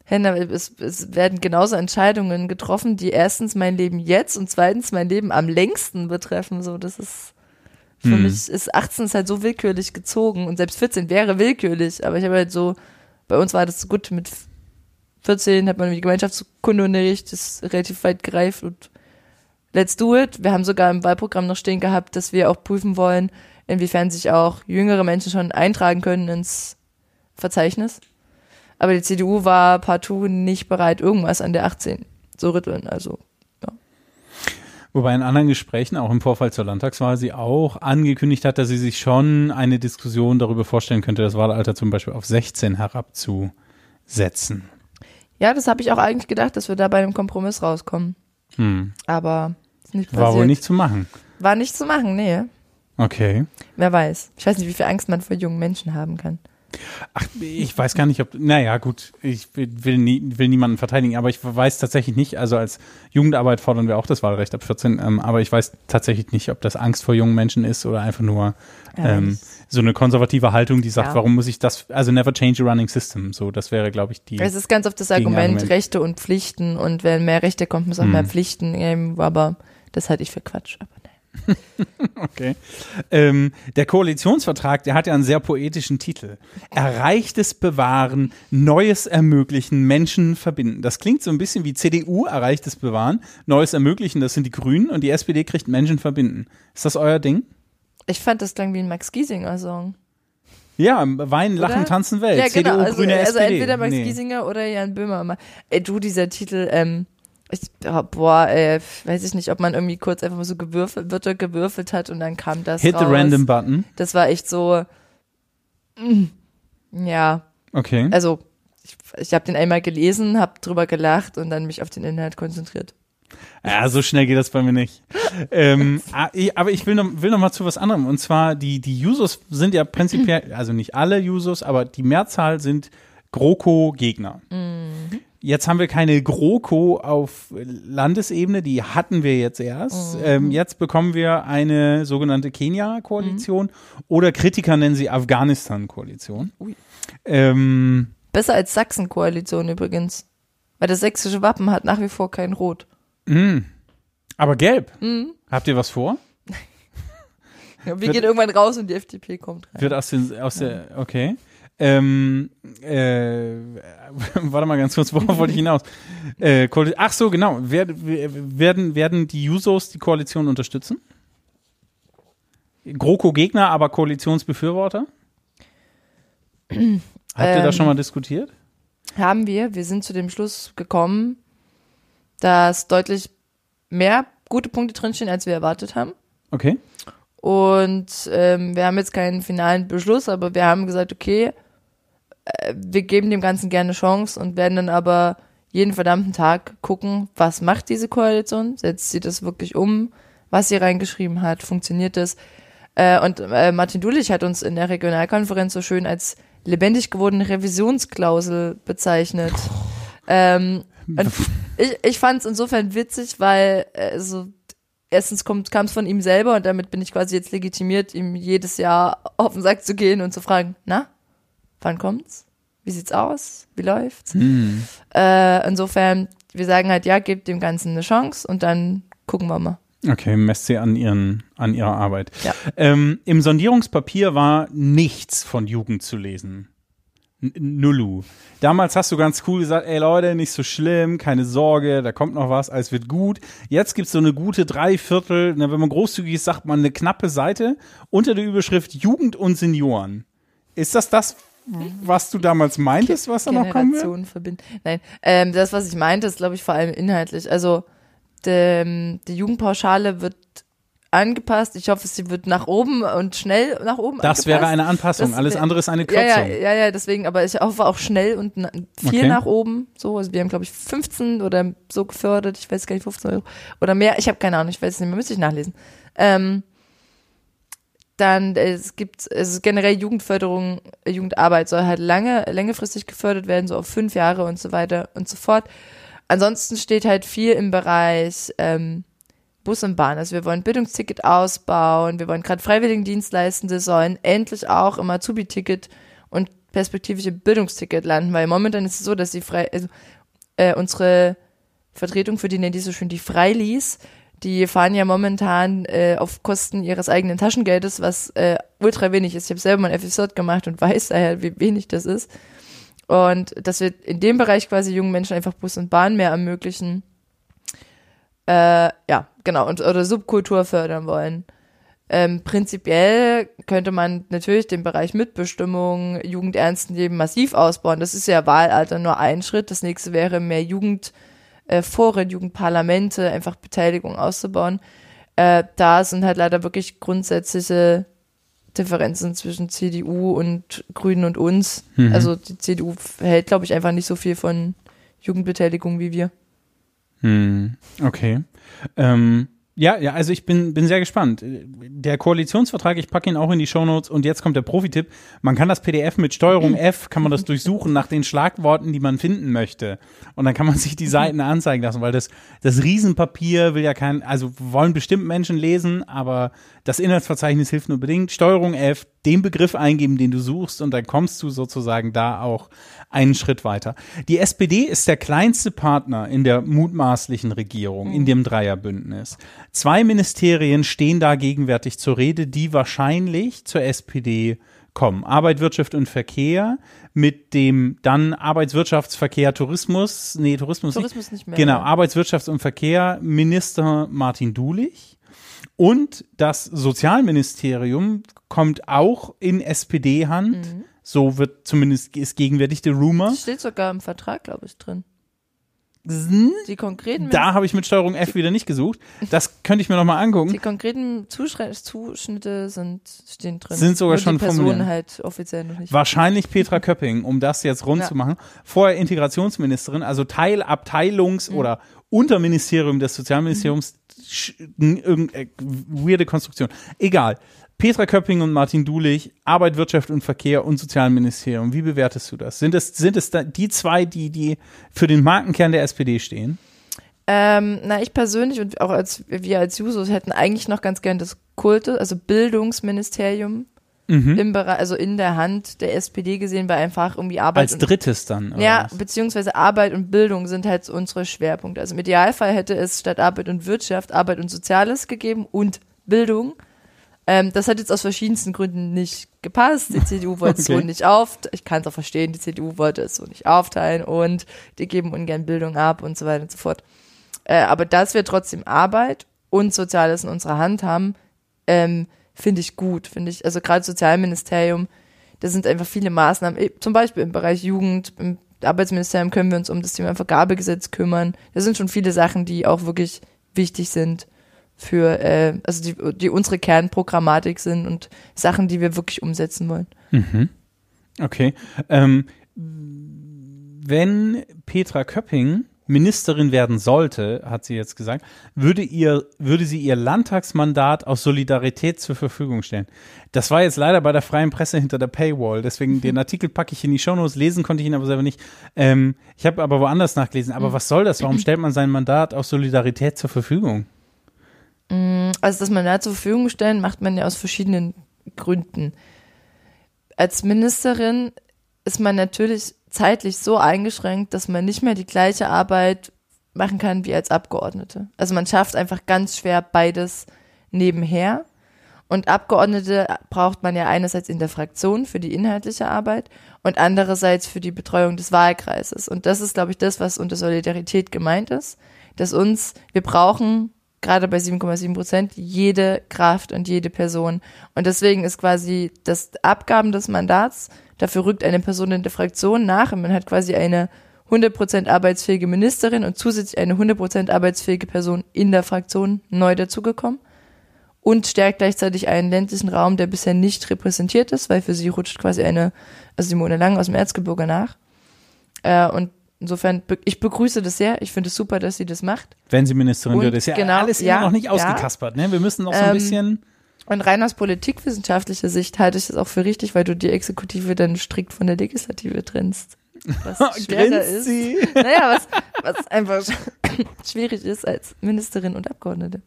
Henna, es, es werden genauso Entscheidungen getroffen, die erstens mein Leben jetzt und zweitens mein Leben am längsten betreffen. So, das ist für Hm. mich ist 18 ist halt so willkürlich gezogen und selbst 14 wäre willkürlich, aber ich habe halt so, bei uns war das so gut mit 14 hat man die Gemeinschaftskundeunterricht, ist relativ weit gereift und let's do it. Wir haben sogar im Wahlprogramm noch stehen gehabt, dass wir auch prüfen wollen, inwiefern sich auch jüngere Menschen schon eintragen können ins Verzeichnis. Aber die CDU war partout nicht bereit, irgendwas an der 18 zu rütteln. Also Wobei in anderen Gesprächen, auch im Vorfall zur Landtagswahl, sie auch angekündigt hat, dass sie sich schon eine Diskussion darüber vorstellen könnte, das Wahlalter zum Beispiel auf 16 herabzusetzen. Ja, das habe ich auch eigentlich gedacht, dass wir da bei einem Kompromiss rauskommen. Hm. Aber ist nicht passiert. War wohl nicht zu machen. War nicht zu machen, nee. Okay. Wer weiß. Ich weiß nicht, wie viel Angst man vor jungen Menschen haben kann. Ach, ich weiß gar nicht, ob, naja, gut, ich will, nie, will niemanden verteidigen, aber ich weiß tatsächlich nicht, also als Jugendarbeit fordern wir auch das Wahlrecht ab 14, ähm, aber ich weiß tatsächlich nicht, ob das Angst vor jungen Menschen ist oder einfach nur ähm, so eine konservative Haltung, die sagt, Ja. warum muss ich das, also never change a running system, so, das wäre, glaube ich, die. Es ist ganz oft das Argument. Rechte und Pflichten und wenn mehr Rechte kommt, muss auch Hm. mehr Pflichten geben, aber das halte ich für Quatsch. Aber nein. <laughs> Okay. Ähm, der Koalitionsvertrag, der hat ja einen sehr poetischen Titel. Erreichtes bewahren, Neues ermöglichen, Menschen verbinden. Das klingt so ein bisschen wie CDU, erreichtes bewahren, Neues ermöglichen, das sind die Grünen und die SPD kriegt Menschen verbinden. Ist das euer Ding? Ich fand das klang wie ein Max Giesinger-Song. Ja, Weinen, Lachen, Oder? Tanzen, Welt. Ja, genau. CDU, also, Grüne, also SPD. entweder Max Nee. Giesinger oder Jan Böhmer. Ey, du, dieser Titel, ähm, Ich, oh, boah, ey, weiß ich nicht, ob man irgendwie kurz einfach mal so gewürfelt, Wörter gewürfelt hat und dann kam das Hit raus. the random button. Das war echt so, mm, ja, Okay. also ich, ich habe den einmal gelesen, habe drüber gelacht und dann mich auf den Inhalt konzentriert. Ja, so schnell geht das bei mir nicht. ähm, ah, aber ich will noch, will noch mal zu was anderem. Und zwar, die, die Jusos sind ja prinzipiell, also nicht alle Jusos, aber die Mehrzahl sind GroKo-Gegner. Jetzt haben wir keine GroKo auf Landesebene, die hatten wir jetzt erst. Ähm, jetzt bekommen wir eine sogenannte Kenia-Koalition oder Kritiker nennen sie Afghanistan-Koalition. Ähm, Besser als Sachsen-Koalition übrigens. Weil das sächsische Wappen hat nach wie vor kein Rot. Aber gelb. Habt ihr was vor? <laughs> Wir Wird- gehen irgendwann raus und die FDP kommt rein. Wird aus, den, aus der, okay. Ähm, äh, <laughs> warte mal ganz kurz, worauf wollte ich hinaus? Äh, Ach so, genau. Wer- werden, werden die Jusos die Koalition unterstützen? GroKo-Gegner, aber Koalitionsbefürworter? Habt ihr Ähm, das schon mal diskutiert? Haben wir. Wir sind zu dem Schluss gekommen, dass deutlich mehr gute Punkte drinstehen, als wir erwartet haben. Okay. Und ähm, wir haben jetzt keinen finalen Beschluss, aber wir haben gesagt, okay, äh, wir geben dem Ganzen gerne Chance und werden dann aber jeden verdammten Tag gucken, was macht diese Koalition? Setzt sie das wirklich um? Was sie reingeschrieben hat? Funktioniert das? Äh, und äh, Martin Dulich hat uns in der Regionalkonferenz so schön als lebendig gewordene Revisionsklausel bezeichnet. Ähm, und <laughs> ich, ich fand es insofern witzig, weil äh, so erstens kam es von ihm selber und damit bin ich quasi jetzt legitimiert, ihm jedes Jahr auf den Sack zu gehen und zu fragen, na, wann kommt's? Wie sieht's aus? Wie läuft's? Äh, insofern, wir sagen halt, ja, gebt dem Ganzen eine Chance und dann gucken wir mal. Okay, messt sie an, ihren, an ihrer Arbeit. Ja. Ähm, Im Sondierungspapier war nichts von Jugend zu lesen. Nullu. Damals hast du ganz cool gesagt, ey Leute, nicht so schlimm, keine Sorge, da kommt noch was, alles wird gut. Jetzt gibt's so eine gute Dreiviertel, na, wenn man großzügig ist, sagt man eine knappe Seite unter der Überschrift Jugend und Senioren. Ist das das, was du damals meintest, was da noch kommen wird? Nein, ähm, das, was ich meinte, ist, glaube ich, vor allem inhaltlich. Also die, die Jugendpauschale wird angepasst. Ich hoffe, sie wird nach oben und schnell nach oben Das angepasst. wäre eine Anpassung, Das alles andere ist eine Ja, ja, Kürzung. ja, ja, deswegen, aber ich hoffe auch schnell und viel Okay. nach oben. So, also wir haben, glaube ich, 15 oder so gefördert, ich weiß gar nicht, 15 Euro. Oder mehr, ich habe keine Ahnung, ich weiß es nicht mehr, müsste ich nachlesen. Ähm, dann, es gibt, es generell Jugendförderung, Jugendarbeit soll halt lange, längerfristig gefördert werden, so auf fünf Jahre und so weiter und so fort. Ansonsten steht halt viel im Bereich ähm, Bus und Bahn. Also wir wollen Bildungsticket ausbauen, wir wollen gerade Freiwilligendienstleistende sollen endlich auch im Azubi-Ticket und perspektivisch im Bildungsticket landen, weil momentan ist es so, dass die frei, also, äh, unsere Vertretung, für die nennen die so schön die Freilis, die fahren ja momentan äh, auf Kosten ihres eigenen Taschengeldes, was äh, ultra wenig ist. Ich habe selber mal ein FSJ gemacht und <laughs> weiß daher, wie wenig das ist. Und dass wir in dem Bereich quasi jungen Menschen einfach Bus und Bahn mehr ermöglichen. Äh, ja, genau, und oder Subkultur fördern wollen. Ähm, prinzipiell könnte man natürlich den Bereich Mitbestimmung, Jugend ernst nehmen, massiv ausbauen. Das ist ja Wahlalter nur ein Schritt. Das nächste wäre mehr Jugend, äh, Jugendparlamente, einfach Beteiligung auszubauen. Äh, da sind halt leider wirklich grundsätzliche Differenzen zwischen CDU und Grünen und uns. Mhm. Also die CDU hält, glaube ich, einfach nicht so viel von Jugendbeteiligung wie wir. Hm, okay. Ähm, ja, ja, also ich bin, bin sehr gespannt. Der Koalitionsvertrag, ich packe ihn auch in die Shownotes und jetzt kommt der Profitipp. Man kann das PDF mit Steuerung <laughs> F, kann man das durchsuchen nach den Schlagworten, die man finden möchte. Und dann kann man sich die Seiten <laughs> anzeigen lassen, weil das, das Riesenpapier will ja kein, also wollen bestimmt Menschen lesen, aber das Inhaltsverzeichnis hilft nur bedingt. Steuerung F, den Begriff eingeben, den du suchst und dann kommst du sozusagen da auch einen Schritt weiter. Die SPD ist der kleinste Partner in der mutmaßlichen Regierung, in dem Dreierbündnis. Zwei Ministerien stehen da gegenwärtig zur Rede, die wahrscheinlich zur SPD kommen. Arbeit, Wirtschaft und Verkehr mit dem dann Arbeitswirtschaftsverkehr, Tourismus, nee, Tourismus, Tourismus nicht mehr. Genau, Arbeitswirtschafts- und Verkehr, Minister Martin Dulich. Und das Sozialministerium kommt auch in SPD-Hand. So wird zumindest ist gegenwärtig der Rumor. Das steht sogar im Vertrag, glaube ich, drin. Die konkreten, Da habe ich mit Steuerung F wieder nicht gesucht. Das könnte ich mir nochmal die angucken. konkreten Zuschre Zuschnitte sind, stehen drin. Sind sogar Nur schon die Personen formuliert. halt offiziell noch nicht. Wahrscheinlich <laughs> Petra Köpping, um das jetzt rund Ja. zu machen. Vorher Integrationsministerin, also Teil Abteilungs- Mhm. oder Unterministerium des Sozialministeriums. Sch- Irgend, äh, weirde Konstruktion. Egal. Petra Köpping und Martin Dulich, Arbeit, Wirtschaft und Verkehr und Sozialministerium. Wie bewertest du das? Sind es, sind es die zwei, die, die für den Markenkern der SPD stehen? Ähm, na, ich persönlich und auch als wir als Jusos hätten eigentlich noch ganz gern das Kulte, also Bildungsministerium Mhm. im Bereich, also in der Hand der SPD gesehen, weil einfach irgendwie Arbeit Als und drittes dann. oder Ja, was? beziehungsweise Arbeit und Bildung sind halt so unsere Schwerpunkte. Also im Idealfall hätte es statt Arbeit und Wirtschaft Arbeit und Soziales gegeben und Bildung. Ähm, das hat jetzt aus verschiedensten Gründen nicht gepasst. Die CDU wollte es Okay. so nicht auf. Ich kann es auch verstehen, die CDU wollte es so nicht aufteilen und die geben ungern Bildung ab und so weiter und so fort. Äh, aber dass wir trotzdem Arbeit und Soziales in unserer Hand haben, ähm, finde ich gut. Finde ich, also gerade Sozialministerium, da sind einfach viele Maßnahmen, zum Beispiel im Bereich Jugend, im Arbeitsministerium können wir uns um das Thema Vergabegesetz kümmern. Da sind schon viele Sachen, die auch wirklich wichtig sind für, äh, also die, die unsere Kernprogrammatik sind und Sachen, die wir wirklich umsetzen wollen. Okay. Ähm, wenn Petra Köpping Ministerin werden sollte, hat sie jetzt gesagt, würde ihr, würde sie ihr Landtagsmandat aus Solidarität zur Verfügung stellen. Das war jetzt leider bei der freien Presse hinter der Paywall, deswegen den Artikel packe ich in die Shownotes, lesen konnte ich ihn aber selber nicht. Ähm, ich habe aber woanders nachgelesen. Aber was soll das? Warum stellt man sein Mandat aus Solidarität zur Verfügung? Also das Mandat zur Verfügung stellen, macht man ja aus verschiedenen Gründen. Als Ministerin ist man natürlich zeitlich so eingeschränkt, dass man nicht mehr die gleiche Arbeit machen kann wie als Abgeordnete. Also man schafft einfach ganz schwer beides nebenher. Und Abgeordnete braucht man ja einerseits in der Fraktion für die inhaltliche Arbeit und andererseits für die Betreuung des Wahlkreises. Und das ist, glaube ich, das, was unter Solidarität gemeint ist, dass uns, wir brauchen gerade bei 7,7 Prozent jede Kraft und jede Person. Und deswegen ist quasi das Abgaben des Mandats, dafür rückt eine Person in der Fraktion nach und man hat quasi eine 100% arbeitsfähige Ministerin und zusätzlich eine 100% arbeitsfähige Person in der Fraktion neu dazugekommen und stärkt gleichzeitig einen ländlichen Raum, der bisher nicht repräsentiert ist, weil für sie rutscht quasi eine, also Simone Lang aus dem Erzgebirge nach. Äh, und insofern, ich begrüße das sehr. Ich finde es super, dass sie das macht. Wenn sie Ministerin Und wird, ist ja genau, alles ja, immer noch nicht ausgekaspert. Ne? Wir müssen noch so ein Ähm, bisschen. Und rein aus politikwissenschaftlicher Sicht halte ich das auch für richtig, weil du die Exekutive dann strikt von der Legislative trennst. Was <laughs> schwerer ist. <laughs> Naja, was, was einfach <laughs> schwierig ist als Ministerin und Abgeordnete.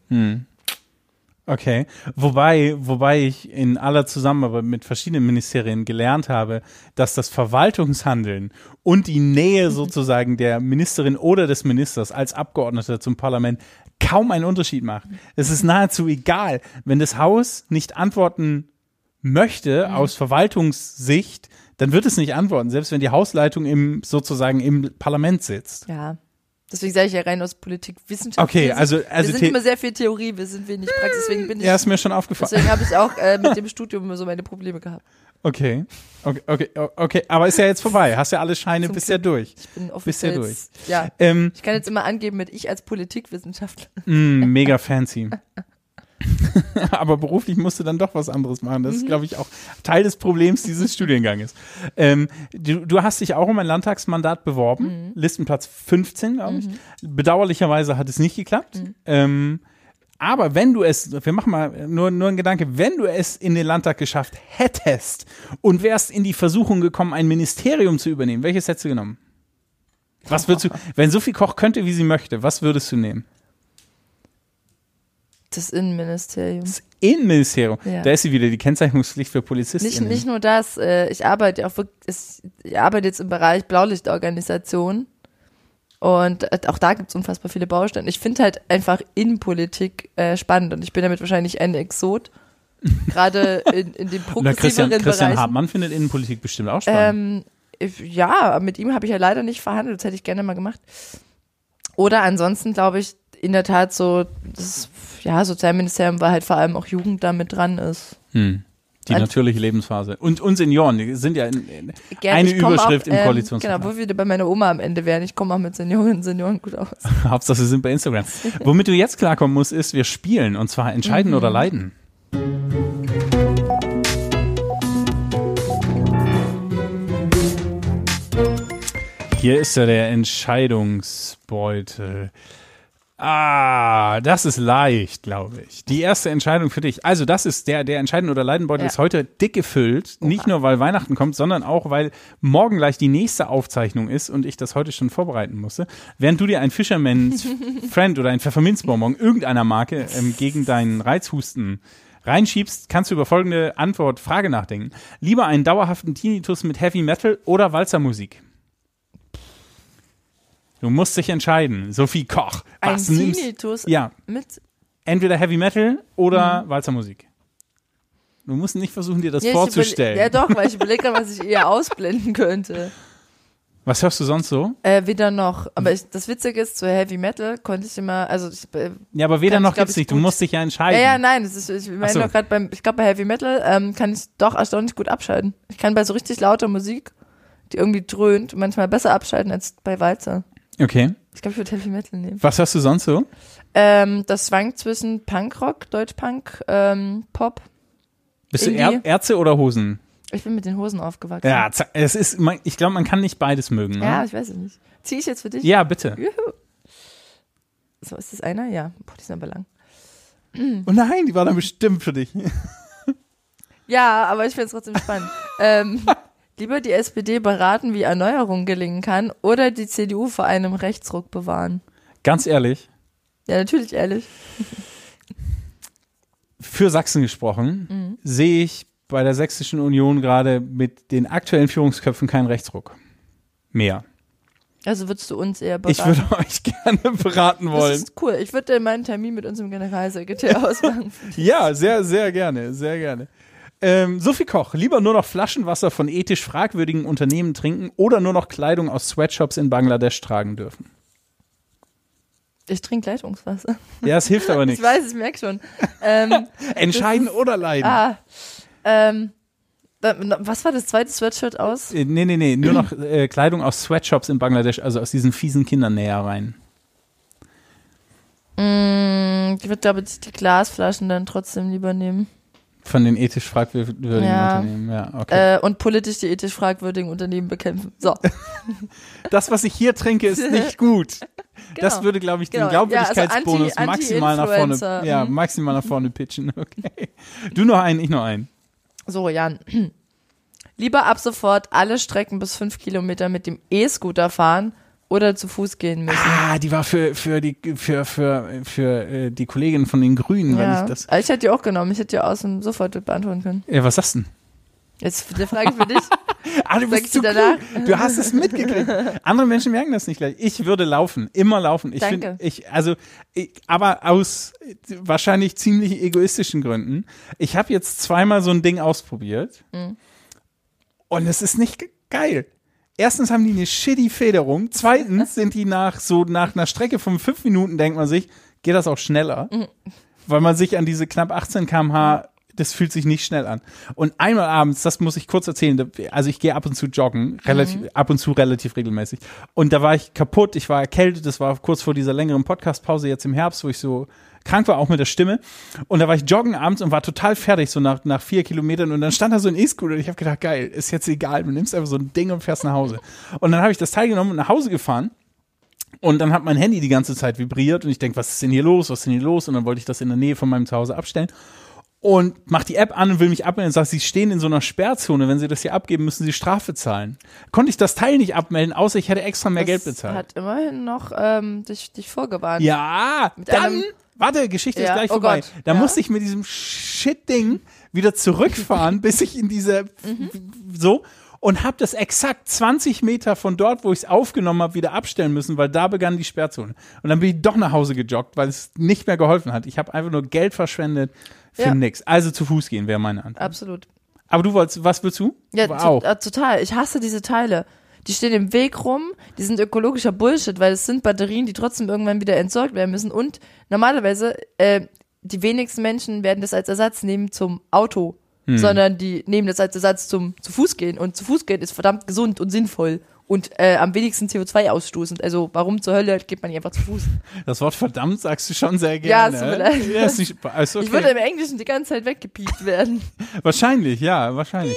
Okay, wobei, wobei ich in aller Zusammenarbeit mit verschiedenen Ministerien gelernt habe, dass das Verwaltungshandeln und die Nähe <laughs> sozusagen der Ministerin oder des Ministers als Abgeordneter zum Parlament kaum einen Unterschied macht. Es ist nahezu egal, wenn das Haus nicht antworten möchte aus Verwaltungssicht, dann wird es nicht antworten, selbst wenn die Hausleitung im sozusagen im Parlament sitzt. Ja. Deswegen sage ich ja rein aus Politikwissenschaft. Okay, Wir sind- also- also wir sind The- immer sehr viel Theorie, wir sind wenig Praxis, deswegen bin ich, Ja, ist mir schon aufgefallen. deswegen habe ich auch äh, mit dem <laughs> Studium immer so meine Probleme gehabt. Okay. Okay, okay, okay, aber ist ja jetzt vorbei. Hast ja alle Scheine Zum bisher durch. Ich bin Bist offiziell ja jetzt, ja. Ähm, Ich kann jetzt immer angeben mit ich als Politikwissenschaftler. mh, mega <laughs> fancy. <laughs> aber beruflich musst du dann doch was anderes machen. Mhm. Das ist, glaube ich, auch Teil des Problems dieses Studienganges. Ähm, du, du hast dich auch um ein Landtagsmandat beworben. Mhm. Listenplatz 15, glaube ich. Bedauerlicherweise hat es nicht geklappt. Mhm. Ähm, aber wenn du es, wir machen mal nur, nur einen Gedanke, wenn du es in den Landtag geschafft hättest und wärst in die Versuchung gekommen, ein Ministerium zu übernehmen, welches hättest du genommen? Was würdest du, <laughs> wenn Sophie Koch könnte, wie sie möchte, was würdest du nehmen? Das Innenministerium. Das Innenministerium. Ja. Da ist sie wieder, die Kennzeichnungspflicht für Polizisten. Nicht, nicht nur das, äh, ich arbeite auch wirklich, ich arbeite jetzt im Bereich Blaulichtorganisation und äh, auch da gibt es unfassbar viele Bausteine. Ich finde halt einfach Innenpolitik äh, spannend und ich bin damit wahrscheinlich ein Exot. <laughs> Gerade in, in Christian, progressiveren Christian Bereichen. Hartmann findet Innenpolitik bestimmt auch spannend. Ähm, ja, mit ihm habe ich ja leider nicht verhandelt, das hätte ich gerne mal gemacht. Oder ansonsten glaube ich in der Tat so, das ja, Sozialministerium, weil halt vor allem auch Jugend da mit dran ist. hm. Die An- natürliche Lebensphase. Und, und Senioren, die sind ja in, in Gerne, eine Überschrift auch, im ähm, Koalitionsvertrag. Genau, wo wir bei meiner Oma am Ende wären. Ich komme auch mit Senioren und Senioren gut aus. <laughs> Hauptsache, sie sind bei Instagram. Womit du jetzt klarkommen musst, ist, wir spielen. Und zwar entscheiden Mhm. oder leiden. Hier ist ja der Entscheidungsbeutel. Ah, das ist leicht, glaube ich. Die erste Entscheidung für dich. Also, das ist der, der Entscheiden oder Leidenbeutel Ja. ist heute dick gefüllt. Nicht nur, weil Weihnachten kommt, sondern auch, weil morgen gleich die nächste Aufzeichnung ist und ich das heute schon vorbereiten musste. Während du dir ein Fisherman's Friend <laughs> oder ein Pfefferminzbonbon irgendeiner Marke ähm, gegen deinen Reizhusten reinschiebst, kannst du über folgende Antwort, Frage nachdenken. Lieber einen dauerhaften Tinnitus mit Heavy Metal oder Walzermusik? Du musst dich entscheiden. Sophie Koch. Ein Was nimmst Tinnitus Ja, mit. entweder Heavy Metal oder Mhm. Walzermusik. Du musst nicht versuchen, dir das Ja, vorzustellen. Ja, doch, weil ich überlege was ich eher ausblenden könnte. Was hörst du sonst so? Äh, weder noch. Aber ich, das Witzige ist, zu Heavy Metal konnte ich immer, also ich, äh, Ja, aber weder noch gibt's ich, nicht. Du musst dich ja entscheiden. ja, ja, nein, das ist, ich meine so. doch gerade beim, ich glaube bei Heavy Metal ähm, kann ich doch erstaunlich gut abschalten. Ich kann bei so richtig lauter Musik, die irgendwie dröhnt, manchmal besser abschalten als bei Walzer. Okay. Ich glaube, ich würde Heavy Metal nehmen. Was hörst du sonst so? Ähm, das schwankt zwischen Punkrock, Deutschpunk, ähm, Pop. Bist du Indie. er Ärzte oder Hosen? Ich bin mit den Hosen aufgewachsen. Ja, es ist, ich glaube, man kann nicht beides mögen. Ne? Ja, ich weiß es nicht. Zieh ich jetzt für dich? Ja, bitte. Juhu. So, ist das einer? Ja. Boah, die sind aber lang. <clears throat> Oh nein, die war dann bestimmt für dich. Ja, aber ich finde es trotzdem spannend. <laughs> ähm, lieber die SPD beraten, wie Erneuerung gelingen kann, oder die CDU vor einem Rechtsruck bewahren. Ganz ehrlich, Ja, natürlich ehrlich. für Sachsen gesprochen, Mhm. sehe ich bei der Sächsischen Union gerade mit den aktuellen Führungsköpfen keinen Rechtsruck mehr. Also würdest du uns eher beraten? Ich würde euch gerne <laughs> beraten das wollen. ist cool. Ich würde meinen Termin mit unserem Generalsekretär <laughs> ausmachen. Ja, sehr, sehr gerne, sehr gerne. Ähm, Sophie Koch, lieber nur noch Flaschenwasser von ethisch fragwürdigen Unternehmen trinken oder nur noch Kleidung aus Sweatshops in Bangladesch tragen dürfen. Ich trinke Leitungswasser. Ja, es hilft aber <laughs> Ich nichts. weiß, ich merke schon. Ähm, <laughs> Entscheiden oder leiden. ah, ähm, was war das zweite Sweatshirt aus? Äh, Nee, nee, nee, nur noch äh, Kleidung aus Sweatshops in Bangladesch, also aus diesen fiesen Kindernähereien. Mm, ich würde, glaube ich, die Glasflaschen dann trotzdem lieber nehmen. Von den ethisch fragwürdigen Ja. Unternehmen. Ja, okay. Äh, und politisch die ethisch fragwürdigen Unternehmen bekämpfen. So. <laughs> das, was ich hier trinke, ist nicht gut. <laughs> Das Genau. würde, glaube ich, den Genau. Glaubwürdigkeitsbonus Ja, also anti- maximal nach vorne, ja, Mhm. maximal nach vorne pitchen. <laughs> Okay. Du noch einen, ich noch einen. So, Jan. <clears throat> Lieber ab sofort alle Strecken bis fünf Kilometer mit dem E-Scooter fahren oder zu Fuß gehen müssen. Ah, die war für, für die, für, für, für äh, die Kollegin von den Grünen, weil ja. ich das. Ich hätte die auch genommen. Ich hätte die außen sofort beantworten können. Äh, was sagst du denn? Jetzt eine Frage für dich. <laughs> Ah, du bist zu dir cool. danach? Du hast es mitgekriegt. Andere Menschen merken das nicht gleich. Ich würde laufen, immer laufen. Ich Danke. finde, ich, also, ich, aber aus wahrscheinlich ziemlich egoistischen Gründen. Ich habe jetzt zweimal so ein Ding ausprobiert Mhm. und es ist nicht ge- geil. Erstens haben die eine shitty Federung. Zweitens <laughs> sind die nach so nach einer Strecke von fünf Minuten denkt man sich, geht das auch schneller, Mhm. weil man sich an diese knapp 18 km/h das fühlt sich nicht schnell an. Und einmal abends, das muss ich kurz erzählen, also ich gehe ab und zu joggen, relativ, ab und zu relativ regelmäßig. Und da war ich kaputt, ich war erkältet, das war kurz vor dieser längeren Podcastpause jetzt im Herbst, wo ich so krank war, auch mit der Stimme. Und da war ich joggen abends und war total fertig, so nach, nach vier Kilometern. Und dann stand da so ein E-Scooter und ich habe gedacht, geil, ist jetzt egal, du nimmst einfach so ein Ding und fährst nach Hause. Und dann habe ich das Teil genommen und nach Hause gefahren. Und dann hat mein Handy die ganze Zeit vibriert und ich denke, was ist denn hier los? Was ist denn hier los? Und dann wollte ich das in der Nähe von meinem Zuhause abstellen und mach die App an und will mich abmelden und sagt, sie stehen in so einer Sperrzone. Wenn sie das hier abgeben, müssen sie Strafe zahlen. Konnte ich das Teil nicht abmelden, außer ich hätte extra mehr Geld Das bezahlt. hat immerhin noch ähm, dich, dich vorgewarnt. Ja, Mit dann, warte, Geschichte ist Ja, gleich oh vorbei. Gott, Da ja. musste ich mit diesem Shit-Ding wieder zurückfahren, <laughs> bis ich in diese, Mhm. so, und habe das exakt 20 Meter von dort, wo ich es aufgenommen habe, wieder abstellen müssen, weil da begann die Sperrzone. Und dann bin ich doch nach Hause gejoggt, weil es nicht mehr geholfen hat. Ich habe einfach nur Geld verschwendet für Ja. nix. Also zu Fuß gehen wäre meine Antwort. Absolut. Aber du wolltest, was willst du? Ja, auch. äh, total. Ich hasse diese Teile. Die stehen im Weg rum, die sind ökologischer Bullshit, weil es sind Batterien, die trotzdem irgendwann wieder entsorgt werden müssen. Und normalerweise, äh, die wenigsten Menschen werden das als Ersatz nehmen zum Auto. sondern die nehmen das als Ersatz zum zu Fuß gehen und zu Fuß gehen ist verdammt gesund und sinnvoll und äh, am wenigsten CO2 ausstoßend. Also warum zur Hölle geht man nicht einfach zu Fuß? Das Wort verdammt sagst du schon sehr Ja, gerne. es tut mir leid. Ja, ist nicht, ist okay. Ich würde im Englischen die ganze Zeit weggepiept werden. <laughs> Wahrscheinlich, ja, wahrscheinlich.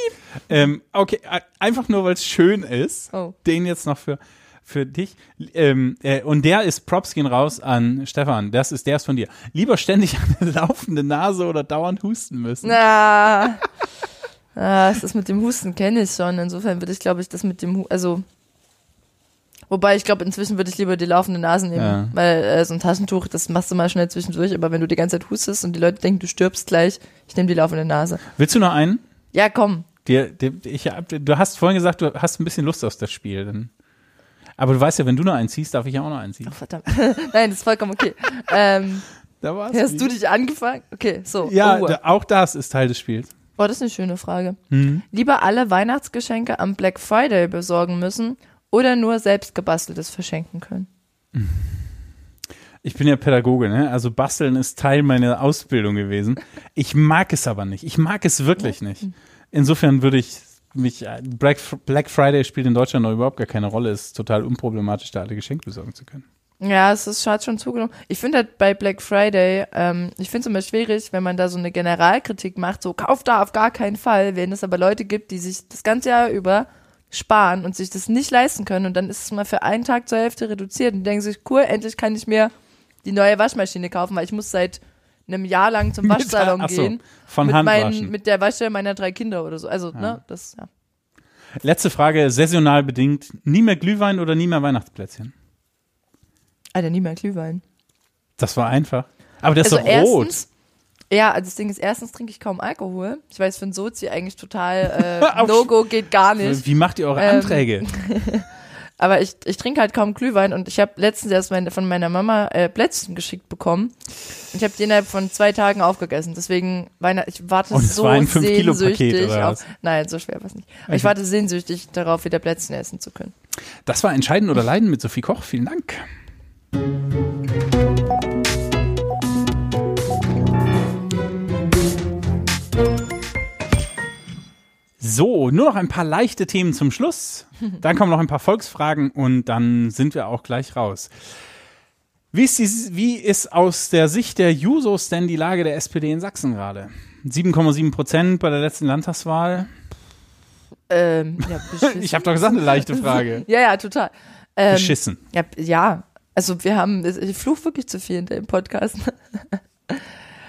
Ähm, okay, einfach nur, weil es schön ist. Oh. Den jetzt noch für, für dich. Ähm, äh, und der ist, Props gehen raus an Stefan. Das ist, der ist von dir. Lieber ständig eine laufende Nase oder dauernd husten müssen. Na, ah, das mit dem Husten kenne ich schon. Insofern würde ich, glaube ich, das mit dem, also Wobei ich glaube, inzwischen würde ich lieber die laufende Nase nehmen, Ja. weil äh, so ein Taschentuch, das machst du mal schnell zwischendurch, aber wenn du die ganze Zeit hustest und die Leute denken, du stirbst gleich, ich nehme die laufende Nase. Willst du noch einen? Ja, komm. Dir, dir, ich, du hast vorhin gesagt, du hast ein bisschen Lust auf das Spiel. Dann. Aber du weißt ja, wenn du noch einen ziehst, darf ich ja auch noch einen ziehen. Oh, verdammt. <laughs> Nein, das ist vollkommen okay. ähm, Da war's hast du dich angefangen? Okay, so. Ja, oh. auch das ist Teil des Spiels. oh, das ist eine schöne Frage. Mhm. Lieber alle Weihnachtsgeschenke am Black Friday besorgen müssen oder nur selbst gebasteltes verschenken können? Ich bin ja Pädagoge, ne? Also basteln ist Teil meiner Ausbildung gewesen. Ich mag es aber nicht. Ich mag es wirklich nicht. Insofern würde ich mich Black, Black Friday spielt in Deutschland noch überhaupt gar keine Rolle. Es ist total unproblematisch, da alle Geschenke besorgen zu können. Ja, es ist hat schon zugenommen. Ich finde halt bei Black Friday, ähm, ich finde es immer schwierig, wenn man da so eine Generalkritik macht, so kauft da auf gar keinen Fall, wenn es aber Leute gibt, die sich das ganze Jahr über sparen und sich das nicht leisten können und dann ist es mal für einen Tag zur Hälfte reduziert und denken sich, cool, endlich kann ich mir die neue Waschmaschine kaufen, weil ich muss seit einem Jahr lang zum <laughs> Mit- Waschsalon ach so, gehen Von mit, Hand meinen, mit der Wäsche meiner drei Kinder oder so. Also, ne, das, ja. Letzte Frage, saisonal bedingt. Nie mehr Glühwein oder nie mehr Weihnachtsplätzchen? Alter, nie mehr Glühwein. Das war einfach. Aber der ist also doch rot. erstens, ja, also das Ding ist, erstens trinke ich kaum Alkohol. Ich weiß, für ein Sozi eigentlich total <laughs> äh, No-Go geht gar nicht. Wie macht ihr eure Ähm, Anträge? <laughs> Aber ich, ich trinke halt kaum Glühwein und ich habe letztens erst meine, von meiner Mama äh, Plätzchen geschickt bekommen. Ich habe die innerhalb von zwei Tagen aufgegessen. Deswegen, Weihnacht, ich warte Und es so war ein 5-Kilo-Paket sehnsüchtig oder auf. Nein, so schwer war es nicht. Aber ich Okay. warte sehnsüchtig darauf, wieder Plätzchen essen zu können. Das war Entscheiden oder Leiden mit Sophie Koch. Vielen Dank. So, nur noch ein paar leichte Themen zum Schluss. <laughs> Dann kommen noch ein paar Volksfragen und dann sind wir auch gleich raus. Wie ist, die, wie ist aus der Sicht der Jusos denn die Lage der SPD in Sachsen gerade? 7,7 Prozent bei der letzten Landtagswahl. Ähm, ja, <laughs> beschissen. Ich habe doch gesagt, eine leichte Frage. <laughs> ja, ja, total. Ähm, Beschissen. Ja, ja, also wir haben, ich fluch wirklich zu viel in dem Podcast.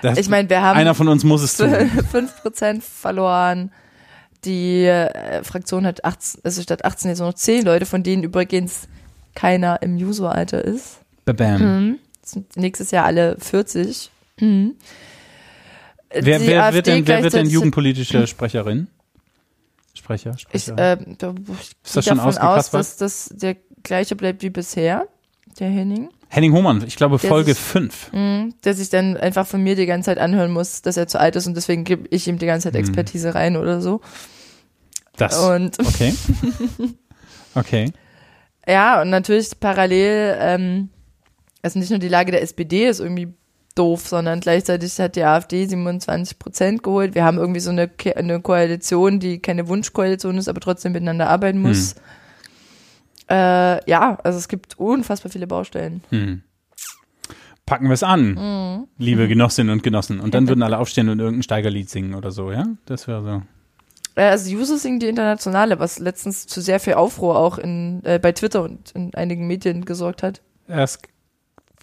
Das, Ich meine, wir haben einer von uns muss es tun. 5% verloren. Die äh, Fraktion hat 18, also statt 18 jetzt nur noch 10 Leute, von denen übrigens keiner im User-Alter ist. Bam. Mhm. Sind nächstes Jahr alle 40. Mhm. Wer, wer, wird denn, wer wird denn jugendpolitische <laughs> Sprecherin? Sprecher, Ich, Sprecher. äh, da- ich Ist das gehe schon davon aus, dass das der gleiche bleibt wie bisher, der Henning. Henning Hohmann, ich glaube Der Folge sich- 5. Mhm, der sich dann einfach von mir die ganze Zeit anhören muss, dass er zu alt ist und deswegen gebe ich ihm die ganze Mhm. Zeit Expertise rein oder so. Das. Und <laughs> Okay. Okay. ja, und natürlich parallel, ähm, also nicht nur die Lage der SPD ist irgendwie doof, sondern gleichzeitig hat die AfD 27 Prozent geholt. Wir haben irgendwie so eine, eine Koalition, die keine Wunschkoalition ist, aber trotzdem miteinander arbeiten muss. Äh, ja, also es gibt unfassbar viele Baustellen. Hm. Packen wir es an, Mhm. liebe Genossinnen und Genossen. Und dann würden alle aufstehen und irgendein Steigerlied singen oder so, ja? Das wäre so. Äh, Also Jusos singen die Internationale, was letztens zu sehr viel Aufruhr auch in, äh, bei Twitter und in einigen Medien gesorgt hat. Erst,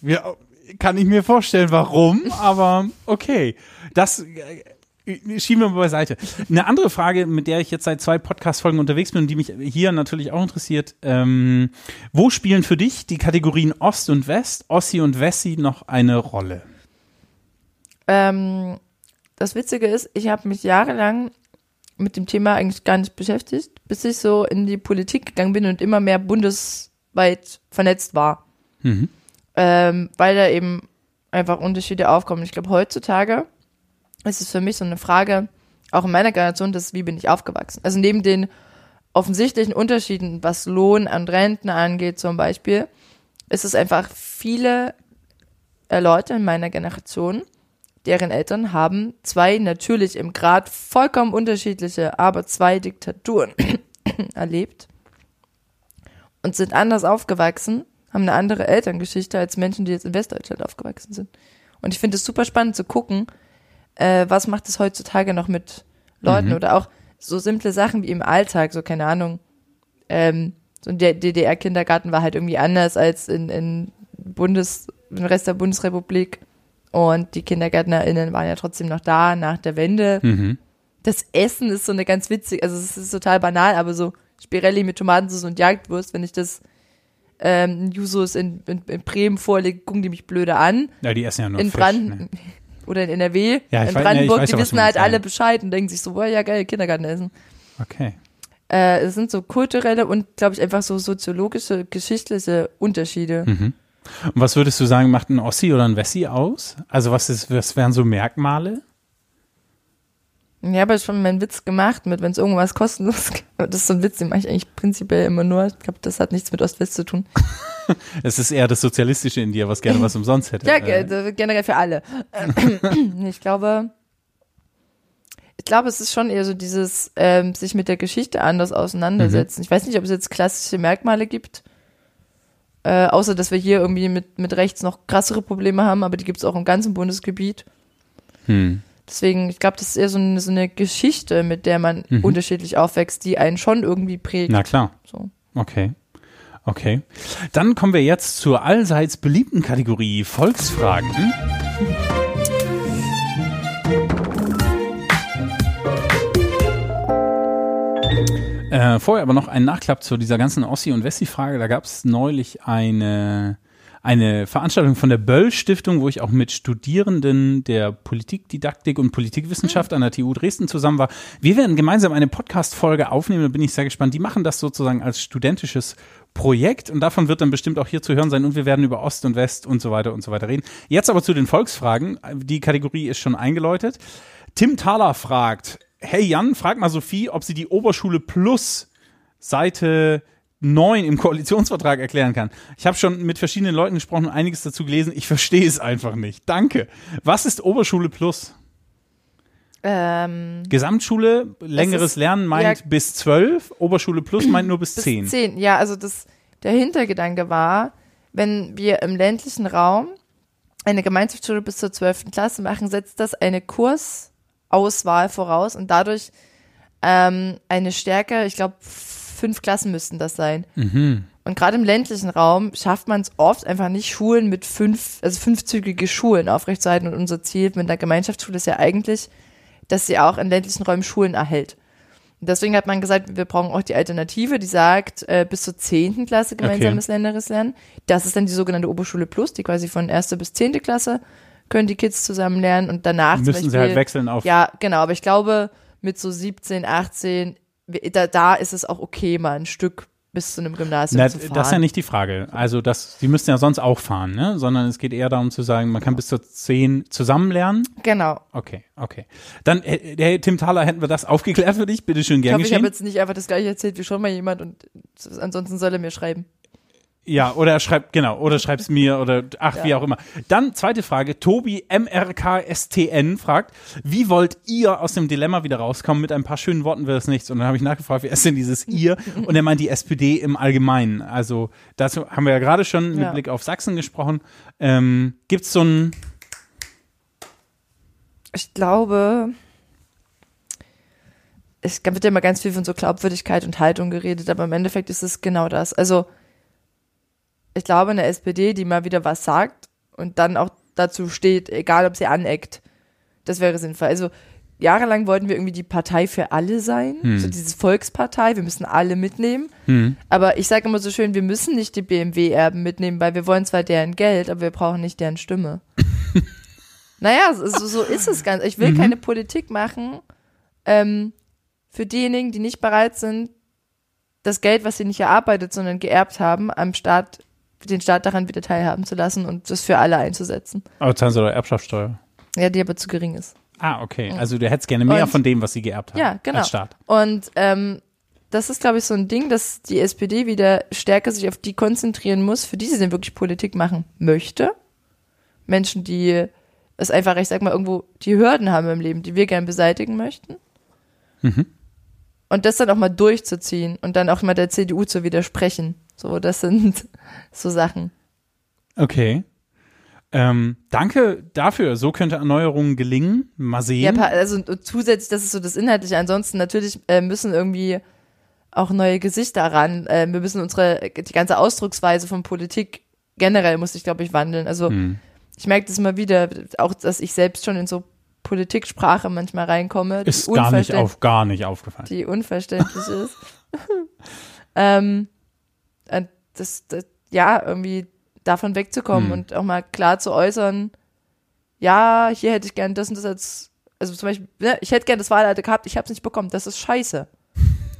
wir, kann ich mir vorstellen, warum, aber okay. Das äh, schieben wir mal beiseite. Eine andere Frage, mit der ich jetzt seit zwei Podcast-Folgen unterwegs bin und die mich hier natürlich auch interessiert. Ähm, wo spielen für dich die Kategorien Ost und West, Ossi und Wessi noch eine Rolle? Ähm, das Witzige ist, ich habe mich jahrelang mit dem Thema eigentlich gar nicht beschäftigt, bis ich so in die Politik gegangen bin und immer mehr bundesweit vernetzt war. Mhm. Ähm, weil da eben einfach Unterschiede aufkommen. Ich glaube, heutzutage ist es für mich so eine Frage, auch in meiner Generation, das ist, wie bin ich aufgewachsen? Also neben den offensichtlichen Unterschieden, was Lohn und Renten angeht zum Beispiel, ist es einfach viele äh, Leute in meiner Generation, deren Eltern haben zwei natürlich im Grad vollkommen unterschiedliche, aber zwei Diktaturen <coughs> erlebt und sind anders aufgewachsen, haben eine andere Elterngeschichte als Menschen, die jetzt in Westdeutschland aufgewachsen sind. Und ich finde es super spannend zu gucken, äh, was macht es heutzutage noch mit Leuten Mhm. oder auch so simple Sachen wie im Alltag, so keine Ahnung, ähm, so der DDR-Kindergarten war halt irgendwie anders als in, in Bundes, im Rest der Bundesrepublik. Und die KindergärtnerInnen waren ja trotzdem noch da nach der Wende. Mhm. Das Essen ist so eine ganz witzig, also es ist total banal, aber so Spirelli mit Tomatensauce und Jagdwurst, wenn ich das ähm, Jusos in, in, in Bremen vorlege, gucken die mich blöde an. Ja, die essen ja nur in Fisch. Branden ne? <laughs> oder in NRW, Ja, in Brandenburg, weiß die wissen halt alle. Bescheid und denken sich so, boah, ja geil, Kindergarten essen. Okay. Äh, es sind so kulturelle und, glaube ich, einfach so soziologische, geschichtliche Unterschiede. Mhm. Und was würdest du sagen, macht ein Ossi oder ein Wessi aus? Also was ist, was wären so Merkmale? Ja, aber schon meinen Witz gemacht mit, wenn es irgendwas kostenlos <laughs> gibt. Das ist so ein Witz, den mache ich eigentlich prinzipiell immer nur. Ich glaube, das hat nichts mit Ost-West zu tun. <laughs> Es ist eher das Sozialistische in dir, was gerne was umsonst hätte. Ja, Äh, ge- generell für alle. <coughs> ich glaube, ich glaube, es ist schon eher so dieses ähm, sich mit der Geschichte anders auseinandersetzen. Ich weiß nicht, ob es jetzt klassische Merkmale gibt, äh, außer dass wir hier irgendwie mit, mit rechts noch krassere Probleme haben, aber die gibt es auch im ganzen Bundesgebiet. hm. Deswegen, ich glaube, das ist eher so eine, so eine Geschichte, mit der man Mhm. unterschiedlich aufwächst, die einen schon irgendwie prägt. Na klar. So. Okay. Okay. Dann kommen wir jetzt zur allseits beliebten Kategorie Volksfragen. Äh, vorher aber noch ein Nachklapp zu dieser ganzen Ossi- und Wessi-Frage. Da gab es neulich eine, eine Veranstaltung von der Böll-Stiftung, wo ich auch mit Studierenden der Politikdidaktik und Politikwissenschaft an der TU Dresden zusammen war. Wir werden gemeinsam eine Podcast-Folge aufnehmen, da bin ich sehr gespannt. Die machen das sozusagen als studentisches Projekt und davon wird dann bestimmt auch hier zu hören sein und wir werden über Ost und West und so weiter und so weiter reden. Jetzt aber zu den Volksfragen. Die Kategorie ist schon eingeläutet. Tim Thaler fragt, hey Jan, frag mal Sophie, ob sie die Oberschule Plus Seite 9 im Koalitionsvertrag erklären kann. Ich habe schon mit verschiedenen Leuten gesprochen und einiges dazu gelesen. Ich verstehe es einfach nicht. Danke. Was ist Oberschule Plus? Ähm, Gesamtschule, längeres ist- Lernen meint ja. bis 12, Oberschule Plus meint nur bis, bis 10. zehn. Ja, also das, der Hintergedanke war, wenn wir im ländlichen Raum eine Gemeinschaftsschule bis zur 12. Klasse machen, setzt das eine Kursauswahl voraus und dadurch ähm, eine Stärke, ich glaube, fünf Klassen müssten das sein. Mhm. Und gerade im ländlichen Raum schafft man es oft einfach nicht, Schulen mit fünf, also fünfzügige Schulen aufrechtzuerhalten. Und unser Ziel mit der Gemeinschaftsschule ist ja eigentlich, dass sie auch in ländlichen Räumen Schulen erhält. Und deswegen hat man gesagt, wir brauchen auch die Alternative, die sagt, äh, bis zur zehnten Klasse gemeinsames länderes Lernen. Das ist dann die sogenannte Oberschule Plus, die quasi von erste bis zehnte Klasse können die Kids zusammen lernen und danach zum Müssen sie Beispiel, halt wechseln auf. ja, genau, aber ich glaube, mit so 17, 18, da, da ist es auch okay, mal ein Stück bis zu einem Gymnasium Na, zu fahren. das ist ja nicht die Frage. Also das, die müssten ja sonst auch fahren, ne? Sondern es geht eher darum zu sagen, man kann bis zur 10 zusammen lernen. Genau. Okay, okay. Dann, äh, hey, Tim Thaler, hätten wir das aufgeklärt für dich? Bitte schön, Ich gern hoffe, ich habe geschehen. jetzt nicht einfach das gleiche erzählt wie schon mal jemand und ansonsten soll er mir schreiben. Ja, oder er schreibt, genau, oder <laughs> schreib's mir oder ach, wie auch immer. Dann zweite Frage, Tobi MRKSTN fragt, wie wollt ihr aus dem Dilemma wieder rauskommen? Mit ein paar schönen Worten wird es nichts. Und dann habe ich nachgefragt, wer ist denn dieses <laughs> ihr? Und er meint die SPD im Allgemeinen. Also dazu haben wir ja gerade schon mit Ja. Blick auf Sachsen gesprochen. Ähm, gibt's so ein, Ich glaube, es wird ja immer ganz viel von so Glaubwürdigkeit und Haltung geredet, aber im Endeffekt ist es genau das. Also, ich glaube, eine SPD, die mal wieder was sagt und dann auch dazu steht, egal ob sie aneckt, das wäre sinnvoll. Also, jahrelang wollten wir irgendwie die Partei für alle sein, so diese Volkspartei, wir müssen alle mitnehmen. hm, Aber ich sage immer so schön, wir müssen nicht die BMW-Erben mitnehmen, weil wir wollen zwar deren Geld, aber wir brauchen nicht deren Stimme. <laughs> naja, so, so ist es ganz. Ich will keine Politik machen ähm, für diejenigen, die nicht bereit sind, das Geld, was sie nicht erarbeitet, sondern geerbt haben, am Staat, den Staat daran wieder teilhaben zu lassen und das für alle einzusetzen. aber zahlen sie doch Erbschaftssteuer. Ja, die aber zu gering ist. Ah, okay. Also du hättest gerne mehr Und- von dem, was sie geerbt haben. Ja, genau. Als Staat. Und ähm, das ist, glaube ich, so ein Ding, dass die SPD wieder stärker sich auf die konzentrieren muss, für die sie denn wirklich Politik machen möchte. Menschen, die es einfach, ich sag mal, irgendwo die Hürden haben im Leben, die wir gern beseitigen möchten. Mhm. Und das dann auch mal durchzuziehen und dann auch mal der CDU zu widersprechen. So, das sind <laughs> so Sachen. Okay. Ähm, danke dafür. So könnte Erneuerung gelingen. Mal sehen. Ja, also zusätzlich, das ist so das Inhaltliche. Ansonsten natürlich äh, müssen irgendwie auch neue Gesichter ran. Äh, wir müssen unsere, die ganze Ausdrucksweise von Politik generell muss sich, glaube ich, wandeln. Also Hm. ich merke das immer wieder, auch dass ich selbst schon in so Politiksprache manchmal reinkomme, Ist gar nicht, auf, gar nicht aufgefallen. die unverständlich ist. <laughs> ähm, das, das, ja, irgendwie davon wegzukommen Hm. und auch mal klar zu äußern, ja, hier hätte ich gern das und das als, also zum Beispiel, ne, ich hätte gern das Wahlalter gehabt, ich habe es nicht bekommen, das ist scheiße.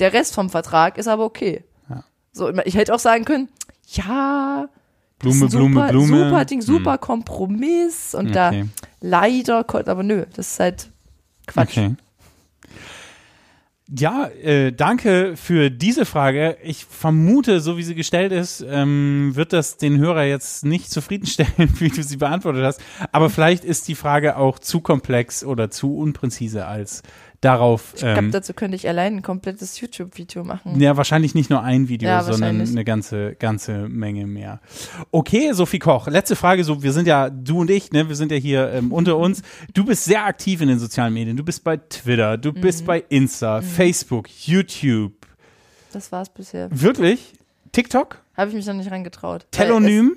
Der Rest vom Vertrag ist aber okay. Ja. So, ich hätte auch sagen können, ja, Blume, ein Blume, super, Blume. super Ding, Hm. super Kompromiss und da Okay. leider, kon- aber nö, das ist halt Quatsch. Okay. Ja, äh, danke für diese Frage. Ich vermute, so wie sie gestellt ist, ähm, wird das den Hörer jetzt nicht zufriedenstellen, <laughs> wie du sie beantwortet hast. Aber vielleicht ist die Frage auch zu komplex oder zu unpräzise, als darauf. Ich glaube, Ähm, dazu könnte ich allein ein komplettes YouTube-Video machen. ja, wahrscheinlich nicht nur ein Video, Ja, sondern eine ganze, ganze Menge mehr. Okay, Sophie Koch, letzte Frage. So, wir sind ja, du und ich, ne, wir sind ja hier ähm, unter uns. Du bist sehr aktiv in den sozialen Medien. Du bist bei Twitter, du Mhm. bist bei Insta, Facebook, YouTube. Das war's bisher. Wirklich? TikTok? Habe ich mich noch nicht reingetraut. Telonym?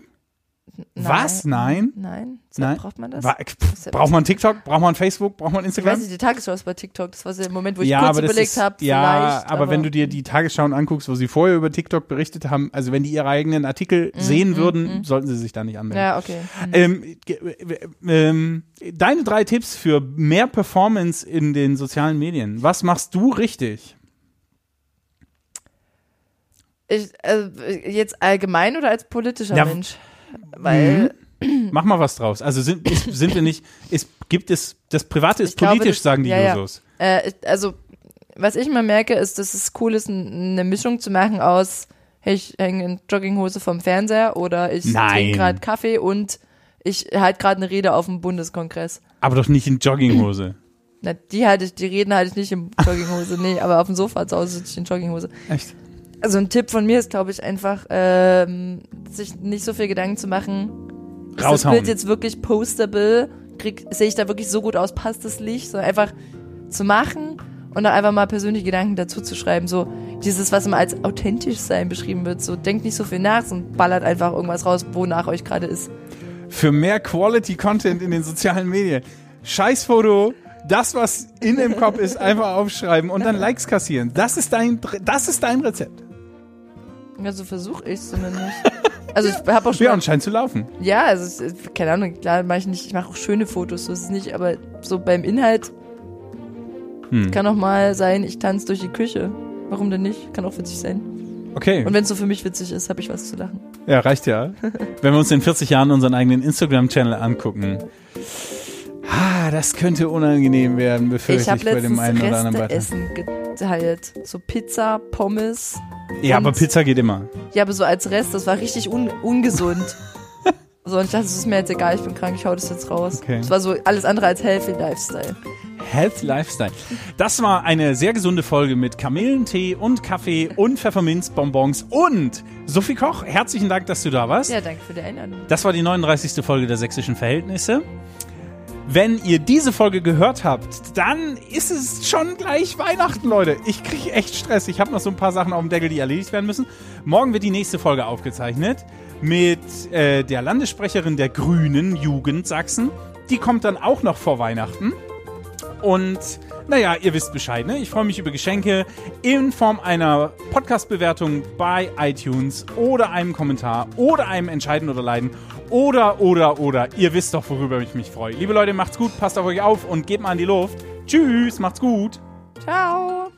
Es- Was? Nein? Nein? So, Nein? Braucht man das? Wa- pff, Braucht man TikTok? Braucht man Facebook? Braucht man ich Instagram? weiß nicht, die Tagesschau ist bei TikTok. Das war so der Moment, wo ich ja, kurz aber überlegt habe, ja, vielleicht. aber, wenn du dir die Tagesschauen anguckst, wo sie vorher über TikTok berichtet haben, also wenn die ihre eigenen Artikel sehen würden, sollten sie sich da nicht anmelden. Ja, okay. Hm. Ähm, äh, ähm, deine drei Tipps für mehr Performance in den sozialen Medien. Was machst du richtig? Ich, äh, jetzt allgemein oder als politischer Ja, Mensch? Weil <clears throat> Mach mal was draus. Also sind, ist, sind wir nicht, ist, gibt es, das Private ist Ich glaube, politisch, das- sagen die ja, ja. Äh, also, was ich mal merke, ist, dass es cool ist, eine Mischung zu machen aus, hey, ich hänge in Jogginghose vom Fernseher oder ich trinke gerade Kaffee und ich halte gerade eine Rede auf dem Bundeskongress. Aber doch nicht in Jogginghose. Na, die halte ich, die Reden halte ich nicht in Jogginghose, nee, aber auf dem Sofa zu Hause sitze ich in Jogginghose. Echt? Also ein Tipp von mir ist, glaube ich, einfach, ähm, sich nicht so viel Gedanken zu machen. Ist das Raushauen. Bild jetzt wirklich postable? Sehe ich da wirklich so gut aus? Passt das Licht? So einfach zu machen und dann einfach mal persönliche Gedanken dazu zu schreiben. So dieses, was immer als authentisch sein beschrieben wird. So denkt nicht so viel nach und ballert einfach irgendwas raus, wonach euch gerade ist. Für mehr Quality Content in den sozialen Medien. Scheißfoto, das, was in dem Kopf ist, einfach aufschreiben und dann <laughs> Likes kassieren. Das ist dein, das ist dein Rezept. Ja, so versuche ich es zumindest. Also ich habe auch schon Ja, mal- und scheint zu laufen. Ja, also es ist- keine Ahnung, klar mache ich nicht, ich mache auch schöne Fotos, so ist es nicht, aber so beim Inhalt Hm. kann auch mal sein, ich tanze durch die Küche. Warum denn nicht? Kann auch witzig sein. Okay. Und wenn es so für mich witzig ist, habe ich was zu lachen. Ja, reicht ja. <laughs> Wenn wir uns in 40 Jahren unseren eigenen Instagram-Channel angucken. Ah, das könnte unangenehm werden, befürchte ich habe ich bei dem einen oder anderen Beitrag. Geteilt. So Pizza, Pommes. Ja, aber Pizza geht immer. Ja, aber so als Rest, das war richtig un ungesund. <laughs> so, und ich dachte, es ist mir jetzt egal, ich bin krank, ich hau das jetzt raus. Okay. Das war so alles andere als healthy Lifestyle. Health Lifestyle. Das war eine sehr gesunde Folge mit Kamillentee und Kaffee und Pfefferminzbonbons und Sophie Koch. Herzlichen Dank, dass du da warst. Ja, danke für die Einladung. Das war die 39. Folge der Sächsischen Verhältnisse. Wenn ihr diese Folge gehört habt, dann ist es schon gleich Weihnachten, Leute. Ich kriege echt Stress. Ich habe noch so ein paar Sachen auf dem Deckel, die erledigt werden müssen. Morgen wird die nächste Folge aufgezeichnet mit äh, der Landessprecherin der Grünen Jugend Sachsen. Die kommt dann auch noch vor Weihnachten. Und naja, ihr wisst Bescheid, ne? Ich freue mich über Geschenke in Form einer Podcast-Bewertung bei iTunes oder einem Kommentar oder einem Entscheiden oder Leiden oder, oder, oder. Ihr wisst doch, worüber ich mich freue. Liebe Leute, macht's gut, passt auf euch auf und gebt mal an die Luft. Tschüss, macht's gut. Ciao.